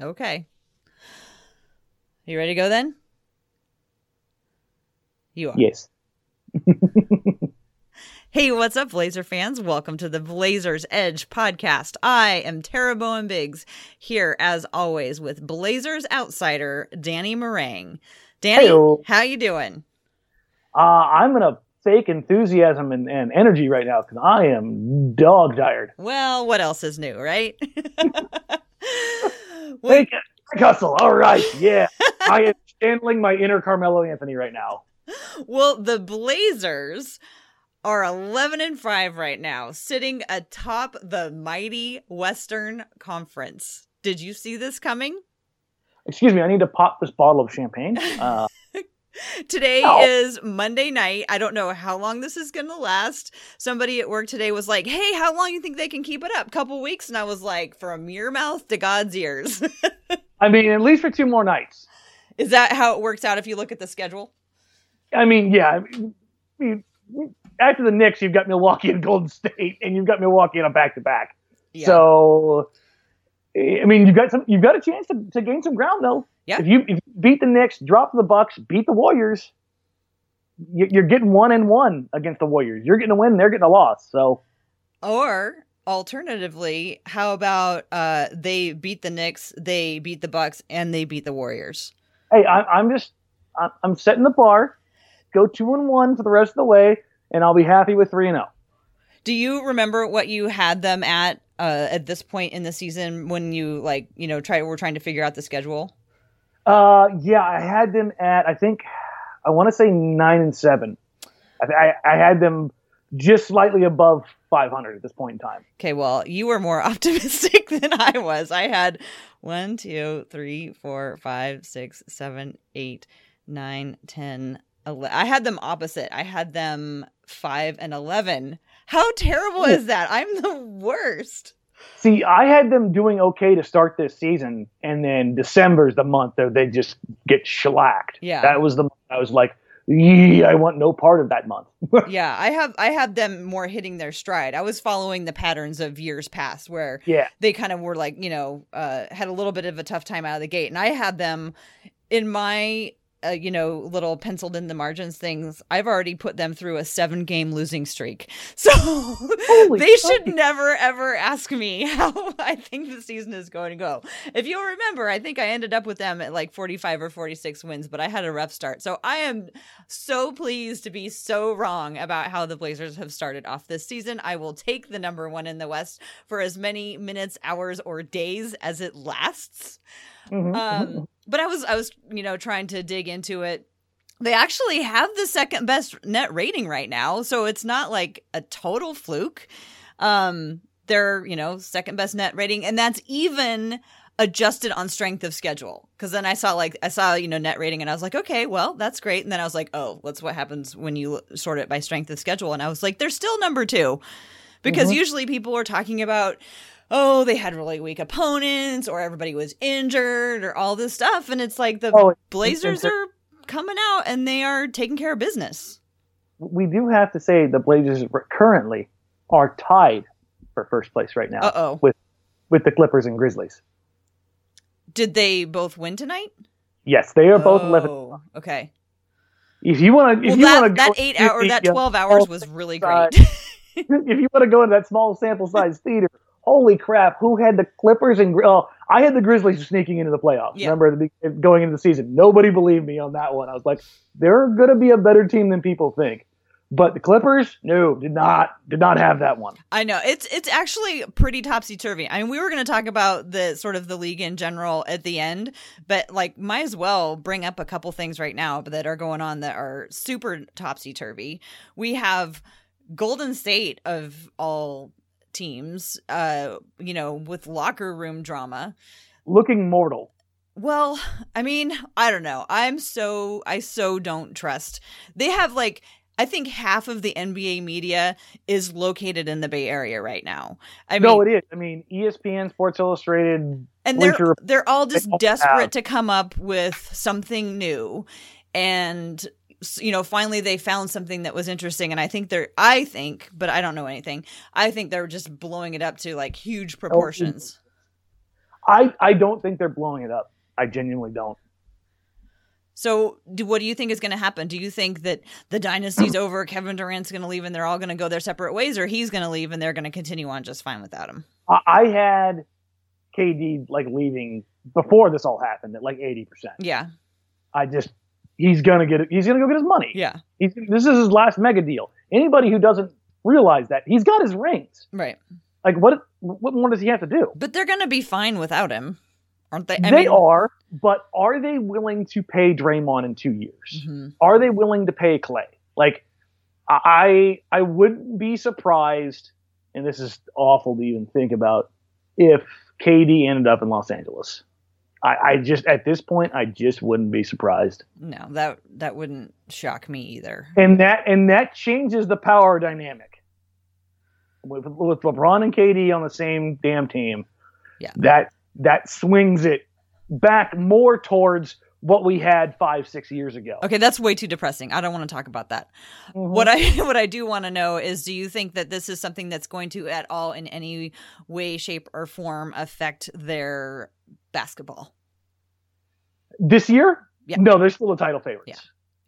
Okay. You ready to go then? You are. Yes. Hey, what's up, Blazer fans? Welcome to the Blazers Edge podcast. I am Tara Bowen Biggs here, as always, with Blazers outsider Danny Marang. Danny, Heyo. how you doing? Uh, I'm gonna fake enthusiasm and, and energy right now because I am dog tired. Well, what else is new, right? Fake, fake hustle. All right. Yeah. I am channeling my inner Carmelo Anthony right now. well, the Blazers are 11 and 5 right now, sitting atop the mighty Western Conference. Did you see this coming? Excuse me. I need to pop this bottle of champagne. Uh, Today No. is Monday night. I don't know how long this is going to last. Somebody at work today was like, "Hey, how long you think they can keep it up? Couple weeks?" And I was like, "From your mouth to God's ears." I mean, at least for two more nights. is that how it works out if you look at the schedule? I mean, yeah. I mean, after the Knicks, you've got Milwaukee and Golden State, and you've got Milwaukee on a back to back. So, eh, I mean, you've got some, you've got a chance to, to gain some ground though. Yeah. If you, if you beat the Knicks, drop the Bucks, beat the Warriors, you- you're getting one and one against the Warriors. You're getting a win, they're getting a loss. So, Or alternatively, how about uh they beat the Knicks, they beat the Bucks, and they beat the Warriors? hey, I, I'm just, I'm, setting the bar. Go two and one for the rest of the way, and I'll be happy with three and oh. zero. Do you remember what you had them at uh at this point in the season when you like, you know, try were trying to figure out the schedule? Uh, yeah, I had them at I think I want to say nine and seven. I, I, I had them just slightly above 500 at this point in time. Okay, well, you were more optimistic than I was. I had one, two, three, four, five, six, seven, eight, nine, ten, eleven. I had them opposite. I had them five and eleven. How terrible is that? I'm the worst. See, I had them doing okay to start this season, and then December's the month that they just get shellacked. Yeah. that was the month I was like, yeah, I want no part of that month. Yeah, I have I have them more hitting their stride. I was following the patterns of years past where yeah, they kind of were like, you know, uh, had a little bit of a tough time out of the gate. And I had them in my, uh, you know, little penciled in the margins things. I've already put them through a seven game losing streak. So they should never, ever ask me how I think the season is going to go. If you'll remember, I think I ended up with them at like 45 or 46 wins, but I had a rough start. So I am so pleased to be so wrong about how the Blazers have started off this season. I will take the number one in the West for as many minutes, hours, or days as it lasts. Mhm, mhm. Um, but I was, I was, you know, trying to dig into it. They actually have the second best net rating right now, so it's not like a total fluke. Um, they're, you know, second best net rating, and that's even adjusted on strength of schedule. Because then I saw like I saw you know net rating, and I was like, okay, well that's great. And then I was like, oh, what's what happens when you sort it by strength of schedule? And I was like, they're still number two, because Mhm. usually people are talking about. Oh, they had really weak opponents, or everybody was injured, or all this stuff, and it's like the Oh, Blazers are coming out and they are taking care of business. we do have to say the Blazers currently are tied for first place right now Uh oh. with with the Clippers and Grizzlies. Did they both win tonight? Yes, they are both 11. Oh, Okay. If you want to, if Well, you want to that eight hour, that twelve hours was really great. if you want to go into that small sample size theater, holy crap! Who had the Clippers and oh, I had the Grizzlies sneaking into the playoffs. Yeah. Remember the going into the season, nobody believed me on that one. I was like, they're going to be a better team than people think. But the Clippers, no, did not did not have that one. I know it's it's actually pretty topsy turvy. I mean, we were going to talk about the sort of the league in general at the end, but like, might as well bring up a couple things right now that are going on that are super topsy turvy. We have Golden State of all teams, uh, you know, with locker room drama. Looking mortal. Well, I mean, I don't know. I'm so I so don't trust. They have like I think half of the NBA media is located in the Bay Area right now. I mean, no, it is. I mean, ESPN, Sports Illustrated. and they're Bleacher- they're all just desperate have- to come up with something new and you know finally they found something that was interesting and i think they're i think but i don't know anything i think they're just blowing it up to like huge oh, proportions I I don't think they're blowing it up. I genuinely don't. So, do, what do you think is going to happen? Do you think that the dynasty's over, Kevin Durant's going to leave, and they're all going to go their separate ways, or he's going to leave and they're going to continue on just fine without him? I had KD like leaving before this all happened at like eighty percent. Yeah, I just he's gonna get it. He's gonna go get his money. Yeah, he's, this is his last mega deal. Anybody who doesn't realize that he's got his rings, right? Like what? What more does he have to do? But they're going to be fine without him, aren't they? I they mean, are, but are they willing to pay Draymond in two years? Mm-hmm. Are they willing to pay Clay? Like, I I wouldn't be surprised, and this is awful to even think about, if KD ended up in Los Angeles. I, I just at this point I just wouldn't be surprised. No, that that wouldn't shock me either. And that and that changes the power dynamic with, with LeBron and KD on the same damn team, yeah, that that swings it back more towards what we had five six years ago. Okay, that's way too depressing. I don't want to talk about that. Mm-hmm. What I what I do want to know is, do you think that this is something that's going to at all in any way, shape, or form affect their basketball this year? Yeah. No, they're still the title favorites. Yeah.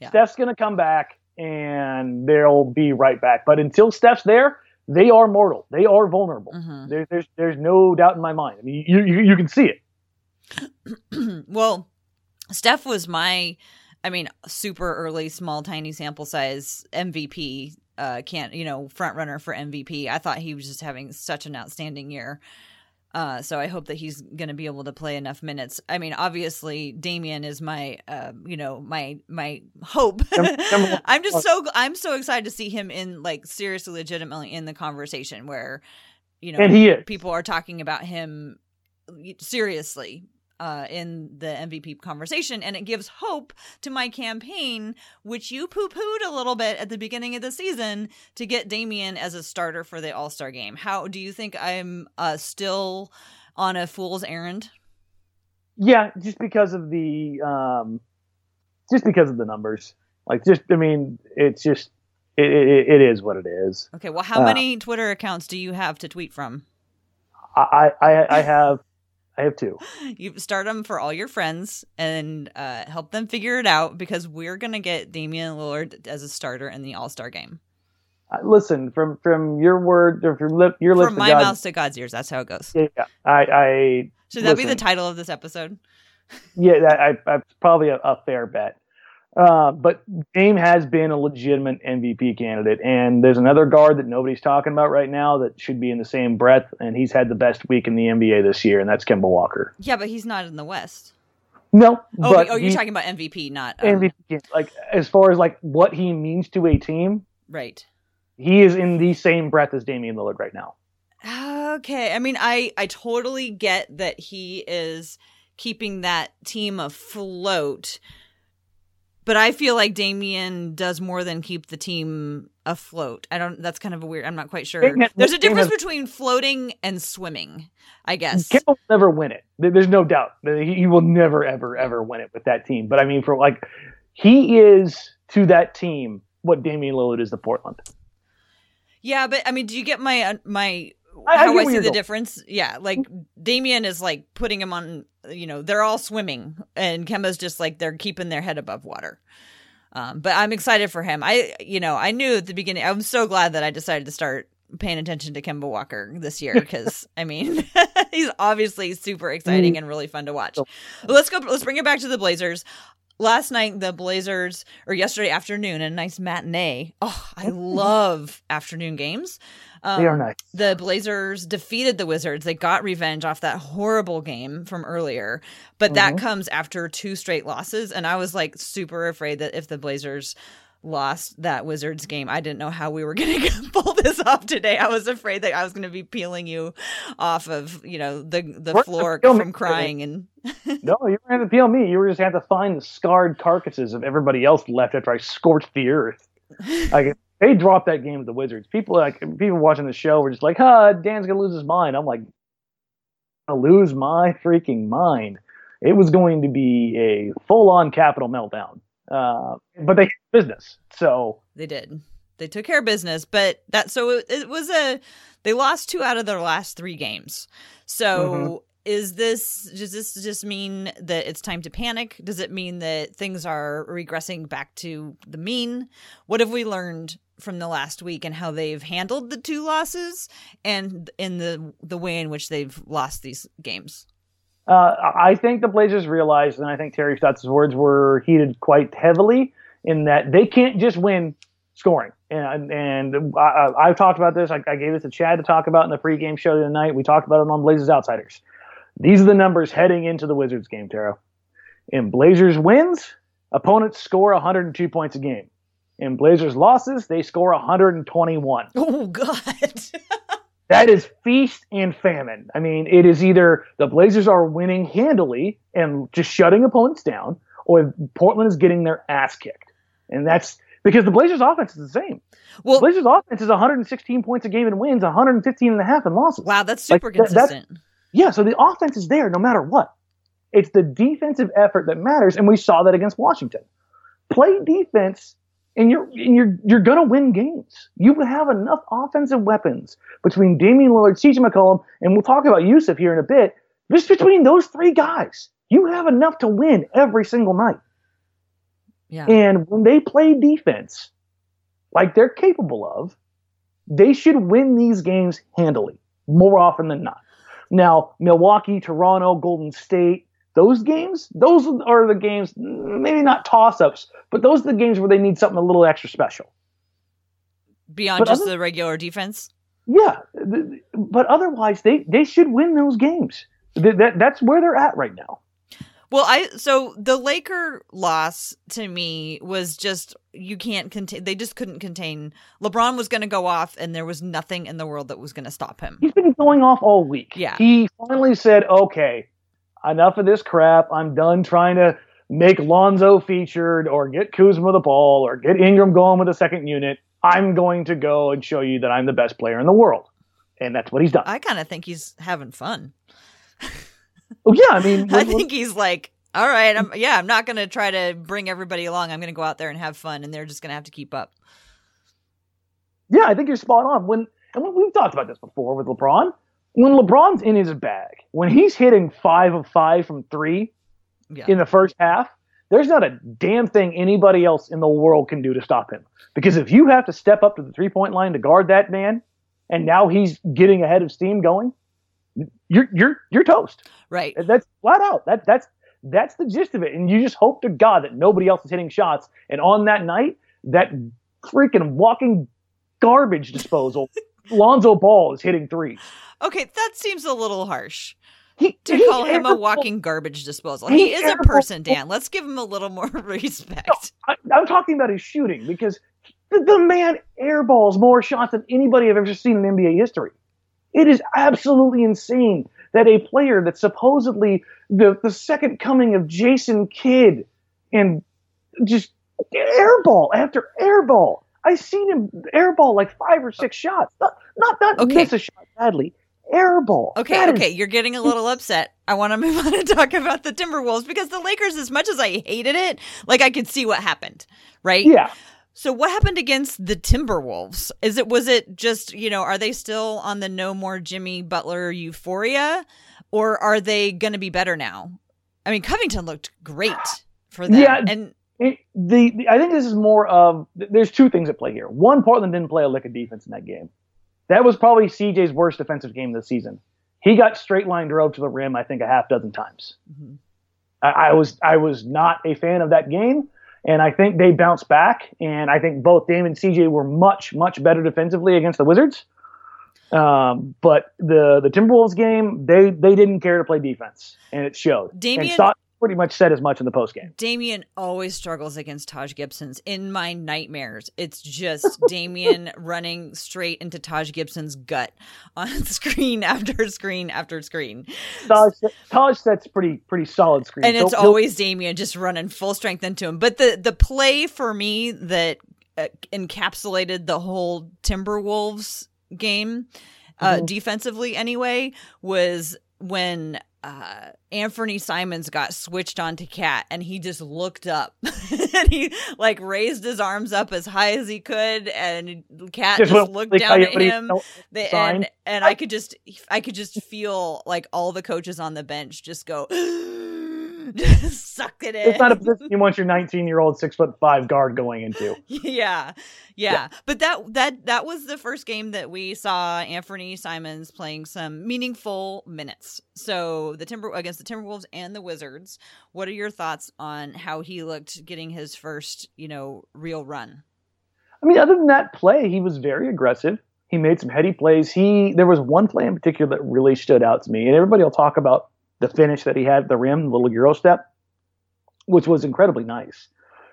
yeah. Steph's going to come back and they'll be right back. But until Steph's there, they are mortal. They are vulnerable. Mm-hmm. There, there's there's no doubt in my mind. I mean, you you, you can see it. well, Steph was my, I mean, super early, small, tiny sample size MVP. Uh, can't you know front runner for MVP? I thought he was just having such an outstanding year. Uh, so I hope that he's going to be able to play enough minutes. I mean, obviously, Damian is my, uh, you know, my my hope. I'm just so I'm so excited to see him in like seriously, legitimately in the conversation where, you know, and he is. people are talking about him seriously uh, in the MVP conversation, and it gives hope to my campaign, which you poo pooed a little bit at the beginning of the season to get Damian as a starter for the All Star game. How do you think I'm uh, still on a fool's errand? Yeah, just because of the, um, just because of the numbers. Like, just I mean, it's just it, it, it is what it is. Okay, well, how uh, many Twitter accounts do you have to tweet from? I I, I have I have two. You start them for all your friends and uh, help them figure it out because we're gonna get Damian Lillard as a starter in the All Star game. Uh, listen, from from your word or from lip, your lips from my mouth to God's ears. That's how it goes. Yeah, yeah. I, I should that listen, be the title of this episode? yeah, that, I, I probably a, a fair bet. Uh, but Dame has been a legitimate MVP candidate, and there's another guard that nobody's talking about right now that should be in the same breath, and he's had the best week in the NBA this year, and that's Kemba Walker. Yeah, but he's not in the West. No. Oh, oh you're talking about MVP, not um... MVP. Like as far as like what he means to a team, right? He is in the same breath as Damian Lillard right now. Okay, I mean, I I totally get that he is keeping that team afloat but I feel like Damian does more than keep the team afloat. I don't. That's kind of a weird. I'm not quite sure. There's a difference between floating and swimming. I guess. Kemba will never win it. There's no doubt. He will never, ever, ever win it with that team. But I mean, for like, he is to that team what Damian Lillard is to Portland. Yeah, but I mean, do you get my uh, my I, how I, I see the difference. Yeah, like Damian is like putting him on. You know, they're all swimming, and Kemba's just like they're keeping their head above water. Um, but I'm excited for him. I, you know, I knew at the beginning. I'm so glad that I decided to start paying attention to Kemba Walker this year because I mean he's obviously super exciting mm. and really fun to watch. Let's go. Let's bring it back to the Blazers last night the Blazers or yesterday afternoon a nice matinee. Oh, I love afternoon games. Um, they are nice. The Blazers defeated the Wizards. They got revenge off that horrible game from earlier, but mm-hmm. that comes after two straight losses. And I was like super afraid that if the Blazers lost that Wizards game, I didn't know how we were going to pull this off today. I was afraid that I was going to be peeling you off of you know the the floor from crying and. no, you were going to peel me. You were just going to have to find the scarred carcasses of everybody else left after I scorched the earth. Like they dropped that game with the Wizards. People like people watching the show were just like, "Huh, Dan's gonna lose his mind." I'm like, "Gonna lose my freaking mind." It was going to be a full-on capital meltdown. Uh, but they business, so they did. They took care of business, but that so it, it was a they lost two out of their last three games. So mm-hmm is this does this just mean that it's time to panic? Does it mean that things are regressing back to the mean? What have we learned from the last week and how they've handled the two losses and in the the way in which they've lost these games? Uh, I think the Blazers realized, and I think Terry Stotts' words were heated quite heavily in that they can't just win scoring. And and I, have talked about this. I, I, gave this to Chad to talk about in the pregame show tonight. We talked about it on Blazers Outsiders. These are the numbers heading into the Wizards game, Tara. In Blazers wins, opponents score 102 points a game. In Blazers losses, they score 121. Oh God. that is feast and famine. I mean, it is either the Blazers are winning handily and just shutting opponents down, or Portland is getting their ass kicked. And that's because the Blazers offense is the same. Well, Blazers offense is 116 points a game and wins, 115 and a half in losses. Wow, that's super like, consistent. Yeah, so the offense is there no matter what. It's the defensive effort that matters, and we saw that against Washington. Play defense, and you're and you're you're gonna win games. You have enough offensive weapons between Damian Lillard, CJ McCollum, and we'll talk about Yusuf here in a bit. Just between those three guys, you have enough to win every single night. Yeah. And when they play defense, like they're capable of, they should win these games handily more often than not. Now, Milwaukee, Toronto, Golden State, those games, those are the games, maybe not toss ups, but those are the games where they need something a little extra special. Beyond but just other, the regular defense? Yeah. But otherwise, they, they should win those games. That, that's where they're at right now. Well, I so the Laker loss to me was just you can't contain. They just couldn't contain. LeBron was going to go off, and there was nothing in the world that was going to stop him. He's been going off all week. Yeah, he finally said, "Okay, enough of this crap. I'm done trying to make Lonzo featured or get Kuzma the ball or get Ingram going with a second unit. I'm going to go and show you that I'm the best player in the world." And that's what he's done. I kind of think he's having fun. Oh yeah, I mean, I think he's like, all right, I'm yeah, I'm not going to try to bring everybody along. I'm going to go out there and have fun, and they're just going to have to keep up. Yeah, I think you're spot on. When and when we've talked about this before with LeBron, when LeBron's in his bag, when he's hitting five of five from three yeah. in the first half, there's not a damn thing anybody else in the world can do to stop him. Because if you have to step up to the three point line to guard that man, and now he's getting ahead of steam going, you're you're you're toast. Right. That's flat out. That that's that's the gist of it. And you just hope to God that nobody else is hitting shots. And on that night, that freaking walking garbage disposal, Lonzo Ball is hitting threes. Okay, that seems a little harsh. He, to call him a walking garbage disposal. He, is a person, Dan. Let's give him a little more respect. No, I, am talking about his shooting because the, the man airballs more shots than anybody I've ever seen in NBA history. It is absolutely insane that a player that's supposedly the, the second coming of Jason Kidd and just airball after airball. I seen him airball like five or six shots. Not not, not okay. miss a shot badly. Airball. Okay, that okay, is- you're getting a little upset. I want to move on and talk about the Timberwolves because the Lakers, as much as I hated it, like I could see what happened, right? Yeah. So what happened against the Timberwolves? Is it was it just, you know, are they still on the no more Jimmy Butler euphoria or are they going to be better now? I mean, Covington looked great for them. Yeah, and it, the, the, I think this is more of there's two things at play here. One, Portland didn't play a lick of defense in that game. That was probably CJ's worst defensive game this season. He got straight line drove to the rim, I think, a half dozen times. Mm-hmm. I, I was I was not a fan of that game. And I think they bounced back. And I think both Dame and CJ were much, much better defensively against the Wizards. Um, but the the Timberwolves game, they they didn't care to play defense, and it showed. Damian, pretty much said as much in the post game. Damian always struggles against Taj Gibson's. In my nightmares, it's just Damian running straight into Taj Gibson's gut on screen after screen after screen. Taj, Taj sets pretty pretty solid screen, and it's always Damian just running full strength into him. But the the play for me that uh, encapsulated the whole Timberwolves game, uh, mm-hmm. defensively anyway, was when uh, Anthony Simons got switched onto KAT and he just looked up. And he like raised his arms up as high as he could and KAT just, just looked down at him. the, and and I could just I could just feel like all the coaches on the bench just go just suck it in. It's not a position you want your 19 year old six foot five guard going into. Yeah, yeah, yeah. But that that that was the first game that we saw Anthony Simons playing some meaningful minutes. So the Timber against the Timberwolves and the Wizards. What are your thoughts on how he looked getting his first, you know, real run? I mean, other than that play, he was very aggressive. He made some heady plays. He there was one play in particular that really stood out to me, and everybody will talk about the finish that he had the rim, little Euro step, which was incredibly nice.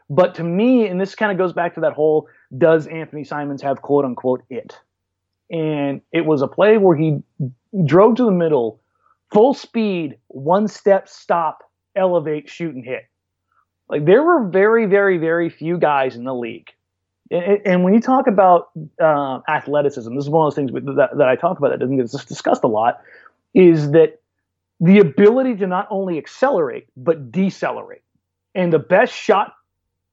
But to me, and this kind of goes back to that whole does Anthony Simons have quote unquote it? And it was a play where he drove to the middle, full speed, one step stop, elevate, shoot, and hit. Like there were very, very, very few guys in the league. And, and when you talk about uh, athleticism, this is one of those things that, that I talk about that doesn't get discussed a lot, is that the ability to not only accelerate but decelerate. And the best shot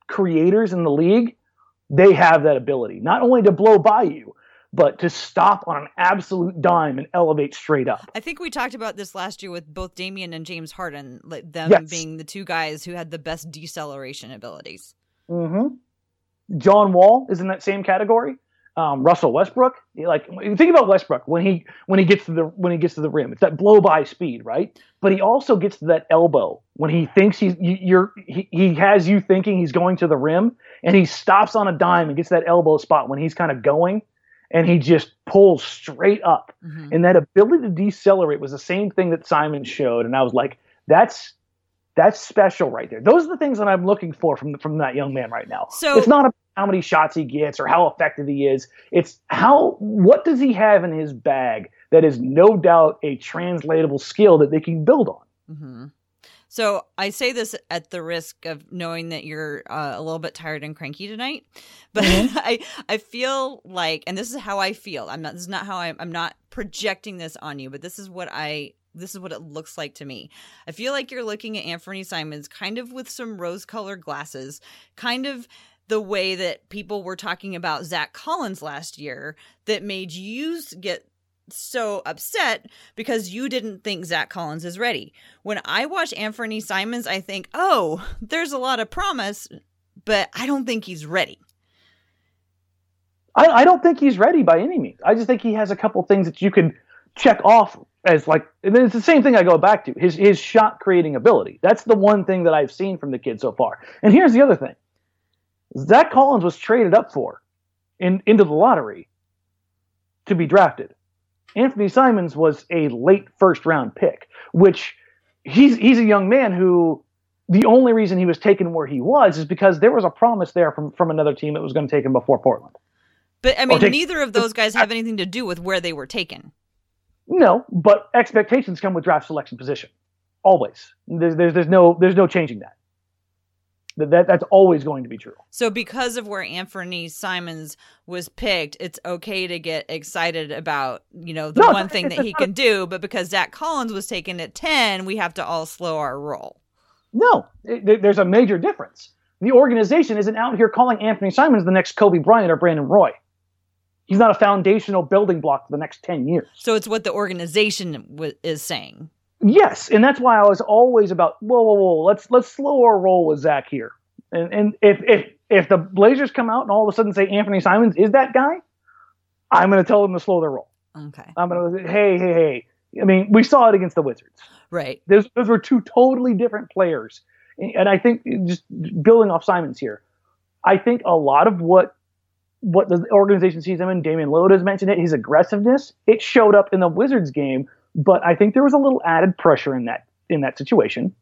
creators in the league, they have that ability, not only to blow by you, but to stop on an absolute dime and elevate straight up. I think we talked about this last year with both Damian and James Harden, like them yes. being the two guys who had the best deceleration abilities. Mm-hmm. John Wall is in that same category um, Russell Westbrook. Like think about Westbrook when he when he gets to the when he gets to the rim, it's that blow by speed, right? But he also gets to that elbow when he thinks he's you're he, he has you thinking he's going to the rim, and he stops on a dime and gets that elbow spot when he's kind of going, and he just pulls straight up. Mm-hmm. And that ability to decelerate was the same thing that Simon showed, and I was like, that's that's special right there. Those are the things that I'm looking for from from that young man right now. So it's not how many shots he gets or how effective he is. It's how what does he have in his bag that is no doubt a translatable skill that they can build on. Mm-hmm. So I say this at the risk of knowing that you're uh, a little bit tired and cranky tonight, but mm-hmm. I I feel like, and this is how I feel. I'm not. This is not how I, I'm not projecting this on you, but this is what I this is what it looks like to me. I feel like you're looking at Anthony Simons kind of with some rose colored glasses, kind of the way that people were talking about Zach Collins last year that made you get so upset because you didn't think Zach Collins is ready. When I watch Anthony Simons, I think, oh, there's a lot of promise, but I don't think he's ready. I, I don't think he's ready by any means. I just think he has a couple things that you can check off as like and it's the same thing I go back to his his shot creating ability. That's the one thing that I've seen from the kid so far. And here's the other thing: Zach Collins was traded up for in into the lottery to be drafted. Anthony Simons was a late first round pick, which he's he's a young man who the only reason he was taken where he was is because there was a promise there from from another team that was going to take him before Portland. But I mean, take, neither of those guys have anything to do with where they were taken. No, but expectations come with draft selection position. Always. There's there's, there's no there's no changing that. That, that that's always going to be true. So because of where Anthony Simons was picked, it's okay to get excited about, you know, the no, one thing that he can do, but because Zach Collins was taken at 10, we have to all slow our roll. No, it, there's a major difference. The organization isn't out here calling Anthony Simons the next Kobe Bryant or Brandon Roy. He's not a foundational building block for the next 10 years. So it's what the organization w- is saying. Yes, and that's why I was always about whoa, whoa, whoa. Let's let's slow our roll with Zach here. And and if if if the Blazers come out and all of a sudden say Anthony Simons is that guy, I'm going to tell them to slow their roll. Okay. I'm going to hey hey hey. I mean, we saw it against the Wizards. Right. Those those were two totally different players, and I think just building off Simons here, I think a lot of what what the organization sees him in, Damian Lillard has mentioned it, his aggressiveness, it showed up in the Wizards game but I think there was a little added pressure in that in that situation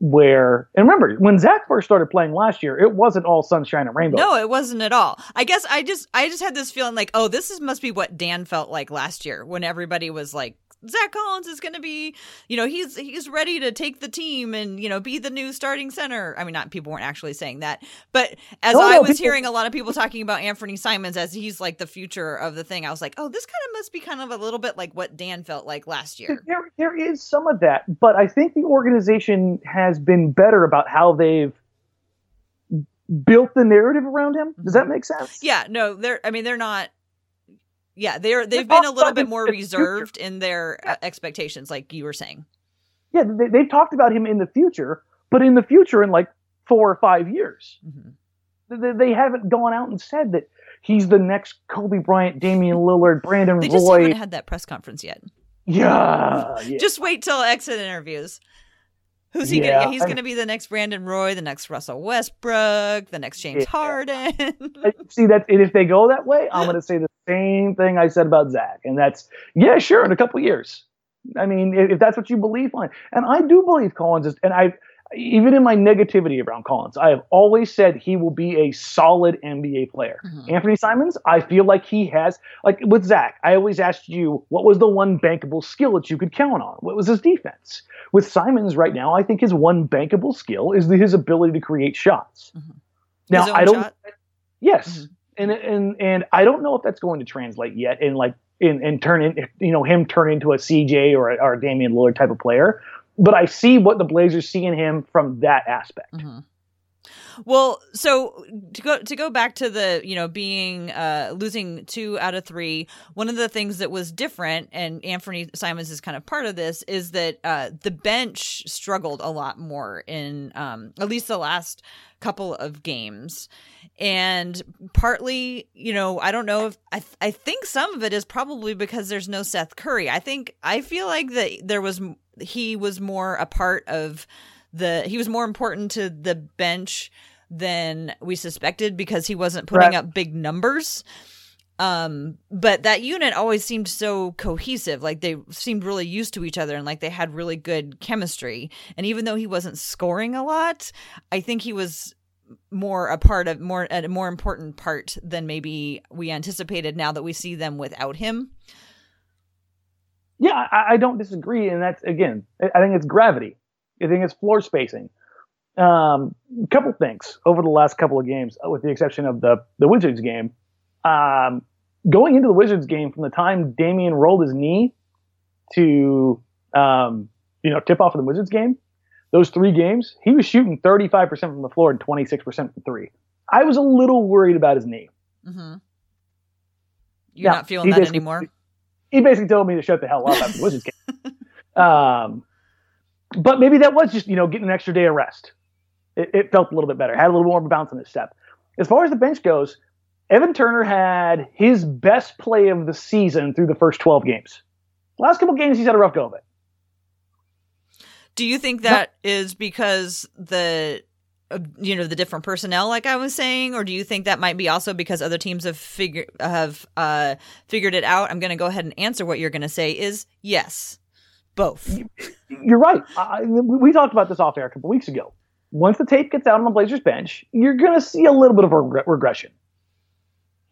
where and remember when Zach first started playing last year, it wasn't all sunshine and rainbows. No, it wasn't at all. I guess I just I just had this feeling like, oh, this is must be what Dan felt like last year when everybody was like Zach Collins is going to be, you know, he's he's ready to take the team and you know be the new starting center. I mean, not people weren't actually saying that, but as no, I was people- hearing a lot of people talking about Anthony Simons as he's like the future of the thing, I was like, oh, this kind of must be kind of a little bit like what Dan felt like last year. There, there is some of that, but I think the organization has been better about how they've built the narrative around him. Does that mm-hmm. make sense? Yeah, no, they're. I mean, they're not. Yeah, they're they've been a little bit more reserved in their yeah. expectations, like you were saying. Yeah, they, they've talked about him in the future, but in the future, in like four or five years, mm-hmm. they, they haven't gone out and said that he's the next Kobe Bryant, Damian Lillard, Brandon they Roy. They just haven't had that press conference yet. Yeah, yeah. Just wait till exit interviews. Who's he yeah, gonna? He's gonna be the next Brandon Roy, the next Russell Westbrook, the next James yeah. Harden. See that, and if they go that way, I'm gonna say the same thing I said about Zach, and that's yeah, sure, in a couple years. I mean, if, if that's what you believe, on, And I do believe Collins is, and I even in my negativity around Collins, I have always said he will be a solid NBA player. Mm-hmm. Anfernee Simons, I feel like he has, like with Zach, I always asked you, what was the one bankable skill that you could count on? What was his defense? With Simons right now, I think his one bankable skill is the, his ability to create shots. Mm-hmm. Now, I don't, shot? yes. Mm-hmm. And, and, and I don't know if that's going to translate yet and like, and, and turn in, you know, him turn into a CJ or a, or a Damian Lillard type of player but I see what the Blazers see in him from that aspect. Mm-hmm. Well, so to go to go back to the you know being uh, losing two out of three, one of the things that was different, and Anthony Simons is kind of part of this, is that uh, the bench struggled a lot more in um, at least the last couple of games, and partly, you know, I don't know if I th- I think some of it is probably because there's no Seth Curry. I think I feel like that there was he was more a part of the he was more important to the bench than we suspected because he wasn't putting right. up big numbers. Um but that unit always seemed so cohesive. Like they seemed really used to each other and like they had really good chemistry. And even though he wasn't scoring a lot i think he was more a part of more a more important part than maybe we anticipated now that we see them without him yeah, I, I, don't disagree, and that's again, I think it's gravity. I think it's floor spacing. Um, a couple things over the last couple of games, with the exception of the the Wizards game. Um, going into the Wizards game, from the time Damian rolled his knee to um, you know tip off of the Wizards game, those three games, he was shooting 35% from the floor and 26% from three. I was a little worried about his knee. Mm-hmm. You're now, not feeling that anymore he basically told me to shut the hell up after the Wizards game. Um, but maybe that was just you know getting an extra day of rest. It, it, felt a little bit better. Had a little more of a bounce in his step. As far as the bench goes, Evan Turner had his best play of the season through the first 12 games. Last couple games, he's had a rough go of it. Do you think that no. is because the you know the different personnel like i was saying or do you think that might be also because other teams have figured have uh figured it out? I'm going to go ahead and answer what you're going to say is yes both. You're right. I, we talked about this off air a couple weeks ago. Once the tape gets out on the blazers bench you're going to see a little bit of a reg- regression.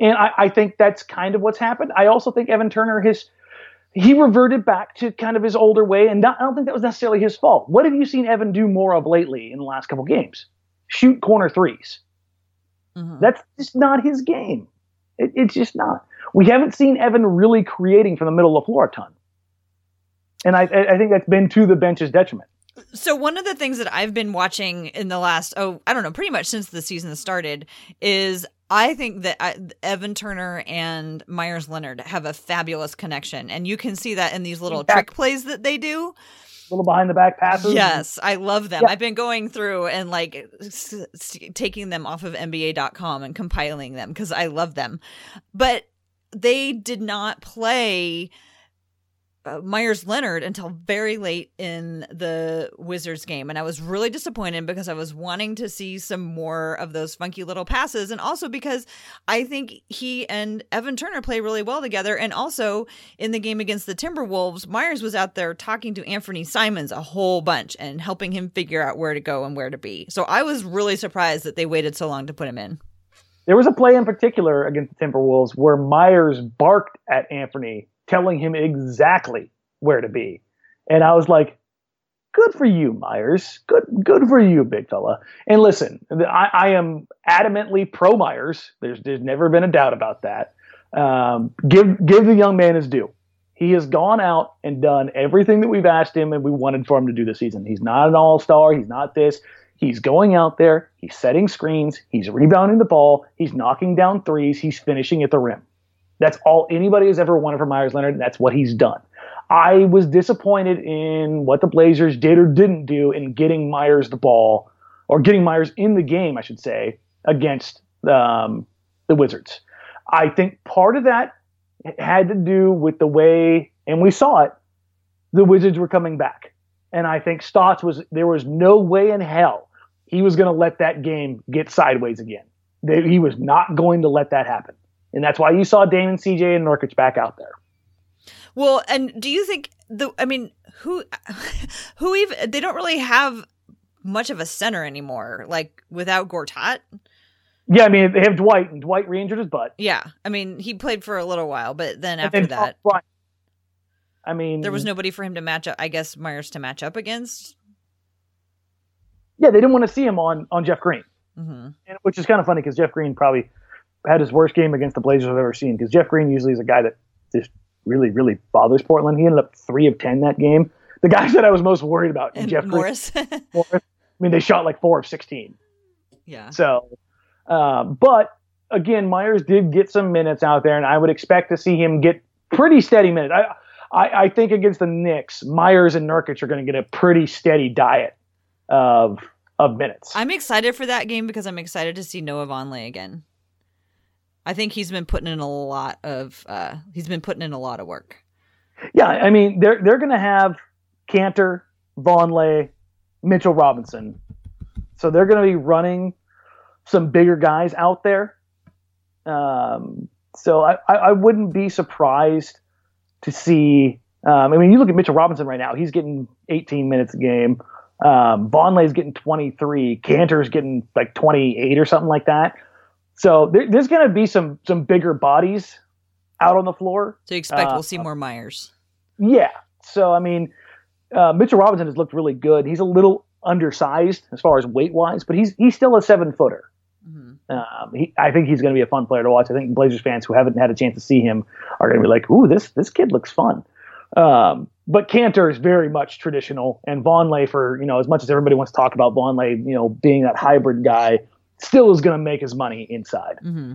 And I, I think that's kind of what's happened. I also think evan turner has he reverted back to kind of his older way, and not, I don't think that was necessarily his fault. What have you seen Evan do more of lately in the last couple games? Shoot corner 3s mm-hmm. That's just not his game. It, it's just not. We haven't seen Evan really creating from the middle of the floor a ton. And I, I think that's been to the bench's detriment. So one of the things that I've been watching in the last oh I don't know pretty much since the season started is I think that I, Evan Turner and Meyers Leonard have a fabulous connection and you can see that in these little trick plays that they do little behind the back passes. Yes, I love them. Yeah. I've been going through and like s- s- taking them off of NBA.com and compiling them because I love them. But they did not play uh, Meyers Leonard until very late in the Wizards game. And I was really disappointed because I was wanting to see some more of those funky little passes. And also because I think he and Evan Turner play really well together. And also in the game against the Timberwolves, Meyers was out there talking to Anthony Simons a whole bunch and helping him figure out where to go and where to be. So I was really surprised that they waited so long to put him in. There was a play in particular against the Timberwolves where Meyers barked at Anfernee telling him exactly where to be. And I was like, good for you, Meyers. Good, good for you, big fella. And listen, I, I am adamantly pro Meyers. There's, there's never been a doubt about that. Um, give, give the young man his due. He has gone out and done everything that we've asked him and we wanted for him to do this season. He's not an all star. He's not this. He's going out there. He's setting screens. He's rebounding the ball. He's knocking down threes. He's finishing at the rim. That's all anybody has ever wanted from Meyers Leonard, and that's what he's done. I was disappointed in what the Blazers did or didn't do in getting Meyers the ball, or getting Meyers in the game, I should say, against um, the Wizards. I think part of that had to do with the way, and we saw it, the Wizards were coming back. And I think Stotts was, there was no way in hell he was going to let that game get sideways again. He was not going to let that happen. And that's why you saw Damon, CJ, and Nurkic back out there. Well, and do you think the? I mean, who, who even? They don't really have much of a center anymore. Like without Gortat. Yeah, I mean they have Dwight, and Dwight re-injured his butt. Yeah, I mean he played for a little while, but then after then that, I mean there was nobody for him to match up. I guess Meyers to match up against. Yeah, they didn't want to see him on on Jeff Green, mm-hmm. and, which is kind of funny because Jeff Green probably had his worst game against the Blazers I've ever seen. Because Jeff Green usually is a guy that just really, really bothers Portland. He ended up three of ten that game. The guy that I was most worried about, and Jeff Morris. Green, Morris. I mean, they shot like four of sixteen. Yeah. So, uh, but again, Meyers did get some minutes out there, and I would expect to see him get pretty steady minutes. I, I, I think against the Knicks, Meyers and Nurkic are going to get a pretty steady diet of of minutes. I'm excited for that game because I'm excited to see Noah Vonleh again. I think he's been putting in a lot of uh, he's been putting in a lot of work. Yeah, I mean they're they're going to have Kanter, Vonleh, Mitchell Robinson, so they're going to be running some bigger guys out there. Um, so I, I wouldn't be surprised to see. Um, I mean, you look at Mitchell Robinson right now; he's getting 18 minutes a game. Um, Vonleh's getting 23. Kanter's getting like 28 or something like that. So there, there's going to be some some bigger bodies out on the floor. So you expect uh, we'll see more Meyers? Yeah. So I mean, uh, Mitchell Robinson has looked really good. He's a little undersized as far as weight wise, but he's he's still a seven footer. Mm-hmm. Um, he, I think he's going to be a fun player to watch. I think Blazers fans who haven't had a chance to see him are going to be like, "Ooh, this this kid looks fun." Um, but Kanter is very much traditional, and Vonleh, for you know, as much as everybody wants to talk about Vonleh, you know, being that hybrid guy, still is going to make his money inside. Mm-hmm.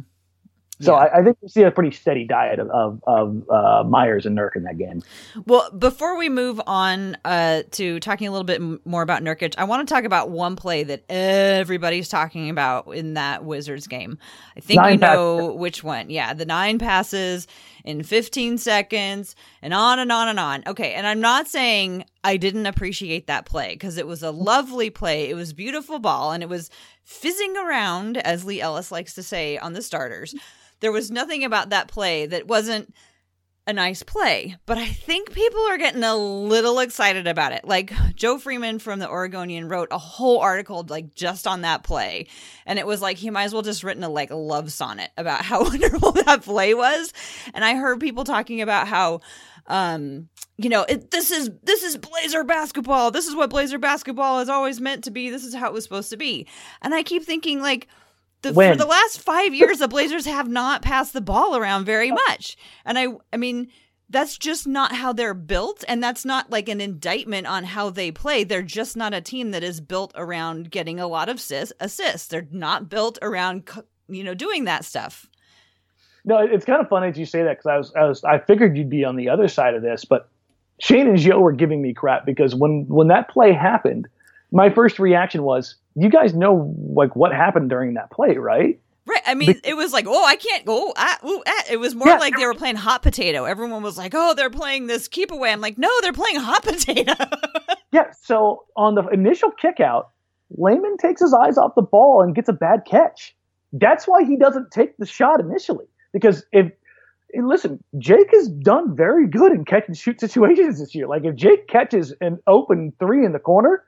So yeah. I, I, think we see a pretty steady diet of of, of uh, Meyers and Nurk in that game. Well, before we move on uh, to talking a little bit more about Nurkic, I want to talk about one play that everybody's talking about in that Wizards game. I think nine you know passes. which one. Yeah, the nine passes in 15 seconds and on and on and on. Okay, and I'm not saying I didn't appreciate that play because it was a lovely play. It was beautiful ball and it was fizzing around, as Leigh Ellis likes to say on the starters there was nothing about that play that wasn't a nice play, but I think people are getting a little excited about it. Like Joe Freeman from the Oregonian wrote a whole article like just on that play, and it was like he might as well just written a like love sonnet about how wonderful that play was. And I heard people talking about how um you know it, this is this is blazer basketball this is what blazer basketball is always meant to be this is how it was supposed to be and i keep thinking like the, for the last five years, the Blazers have not passed the ball around very much, and I, I mean, that's just not how they're built, and that's not like an indictment on how they play. They're just not a team that is built around getting a lot of assists. They're not built around, you know, doing that stuff. No, it's kind of funny that you say that because I was, I was, I figured you'd be on the other side of this, but Shane and Joe were giving me crap because when when that play happened, my first reaction was, you guys know like what happened during that play, right? Right. I mean, it was like, oh, I can't go. Ah, ooh, ah. It was more yeah. like they were playing hot potato. Everyone was like, oh, they're playing this keep away. I'm like, no, they're playing hot potato. yeah. So on the initial kick out, Layman takes his eyes off the ball and gets a bad catch. That's why he doesn't take the shot initially. Because if, listen, Jake has done very good in catch and shoot situations this year. Like if Jake catches an open three in the corner,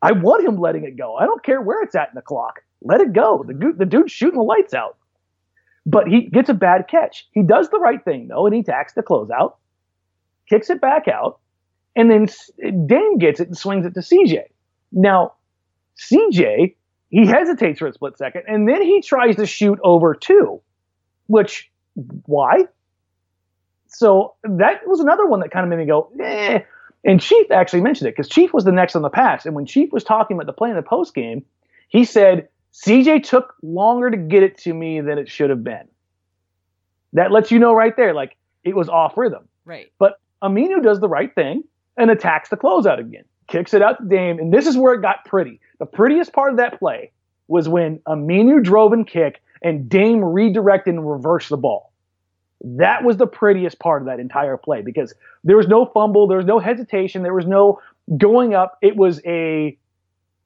I want him letting it go. I don't care where it's at in the clock. Let it go. The, the dude's shooting the lights out. But he gets a bad catch. He does the right thing, though, and he tacks the closeout, kicks it back out, And then Dame gets it and swings it to CJ. Now, CJ, he hesitates for a split second, and then he tries to shoot over two, which, why? So that was another one that kind of made me go, eh. And Chief actually mentioned it because Chief was the next on the pass. And when Chief was talking about the play in the post game, he said, CJ took longer to get it to me than it should have been. That lets you know right there, like it was off rhythm. Right. But Aminu does the right thing and attacks the closeout again, kicks it out to Dame, and this is where it got pretty. The prettiest part of that play was when Aminu drove and kicked and Dame redirected and reversed the ball. That was the prettiest part of that entire play because there was no fumble, there was no hesitation, there was no going up. It was a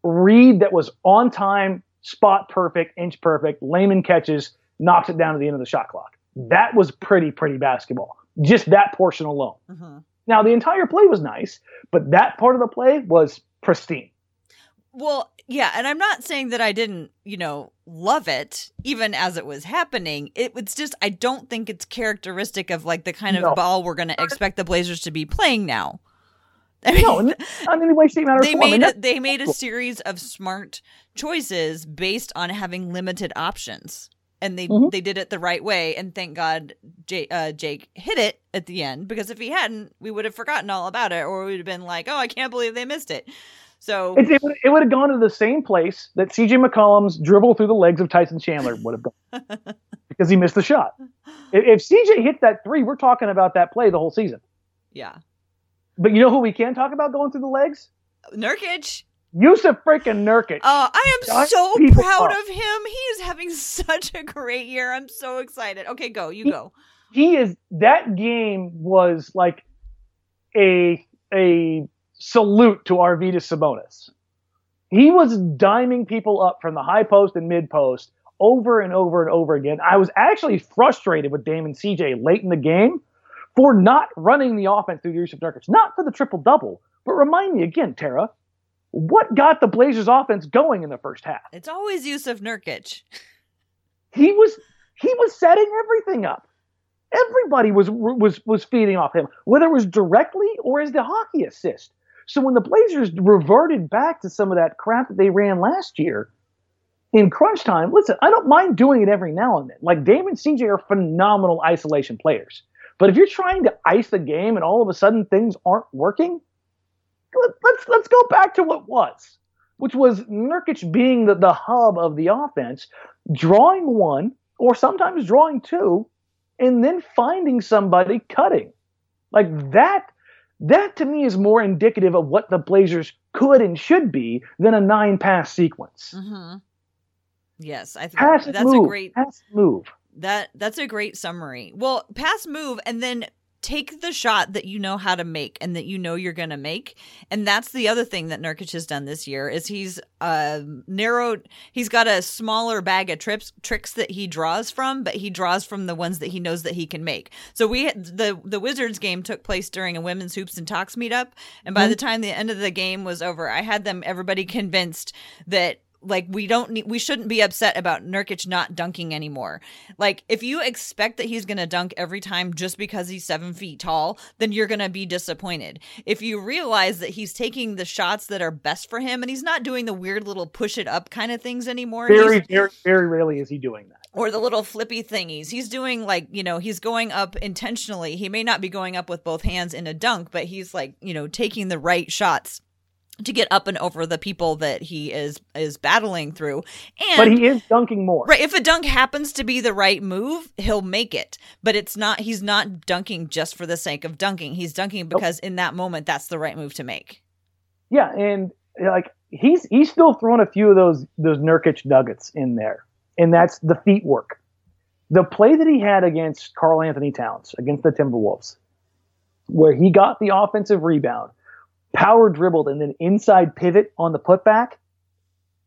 read that was on time, spot perfect, inch perfect. Layman catches, knocks it down to the end of the shot clock. That was pretty, pretty basketball. Just that portion alone. Mm-hmm. Now, the entire play was nice, but that part of the play was pristine. Well, yeah, and I'm not saying that I didn't, you know, love it even as it was happening. It was just I don't think it's characteristic of like the kind of no. ball we're going to expect the Blazers to be playing now. I mean, no, not any way, shape, they made a, they made a series of smart choices based on having limited options and they mm-hmm. they did it the right way and thank god Jake, uh, Jake hit it at the end because if he hadn't we would have forgotten all about it or we would have been like oh I can't believe they missed it so it, it, would, it would have gone to the same place that CJ McCollum's dribble through the legs of Tyson Chandler would have gone because he missed the shot. If, if CJ hit that three, we're talking about that play the whole season. Yeah. But you know who we can talk about going through the legs? Nurkic. Jusuf freaking Nurkic. Oh, I am so proud up. of him. He is having such a great year. I'm so excited. Okay, go. You he, go. He is that game was like a a salute to Arvydas Sabonis. He was diming people up from the high post and mid post over and over and over again. I was actually frustrated with Damon CJ late in the game for not running the offense through Jusuf Nurkic. Not for the triple double, but remind me again, Tara, what got the Blazers offense going in the first half? It's always Jusuf Nurkic. He was he was setting everything up. Everybody was was was feeding off him, whether it was directly or as the hockey assist. So when the Blazers reverted back to some of that crap that they ran last year in crunch time, listen, I don't mind doing it every now and then. Like Damon CJ are phenomenal isolation players. But if you're trying to ice the game and all of a sudden things aren't working, let's let's go back to what was, which was Nurkic being the, the hub of the offense, drawing one or sometimes drawing two, and then finding somebody cutting. Like that, that to me is more indicative of what the Blazers could and should be than a nine pass sequence. Mm-hmm. Yes, I think pass that's move, a great pass move. That that's a great summary. Well, pass move and then take the shot that you know how to make and that you know you're going to make. And that's the other thing that Nurkic has done this year is he's uh narrowed he's got a smaller bag of trips tricks that he draws from, but he draws from the ones that he knows that he can make. So we the the Wizards game took place during a women's hoops and talks meetup, and by mm-hmm. the time the end of the game was over, I had them everybody convinced that like we don't need we shouldn't be upset about Nurkic not dunking anymore. Like if you expect that he's gonna dunk every time just because he's seven feet tall, then you're gonna be disappointed. If you realize that he's taking the shots that are best for him and he's not doing the weird little push it up kind of things anymore. Very, very, very rarely is he doing that. Or the little flippy thingies. He's doing like, you know, he's going up intentionally. He may not be going up with both hands in a dunk, but he's like, you know, taking the right shots to get up and over the people that he is is battling through. And But he is dunking more. Right, if a dunk happens to be the right move, he'll make it. But it's not he's not dunking just for the sake of dunking. He's dunking because nope. in that moment that's the right move to make. Yeah, and like he's he's still throwing a few of those those Nurkic nuggets in there. And that's the feet work. The play that he had against Karl-Anthony Towns against the Timberwolves where he got the offensive rebound power dribbled and then inside pivot on the putback,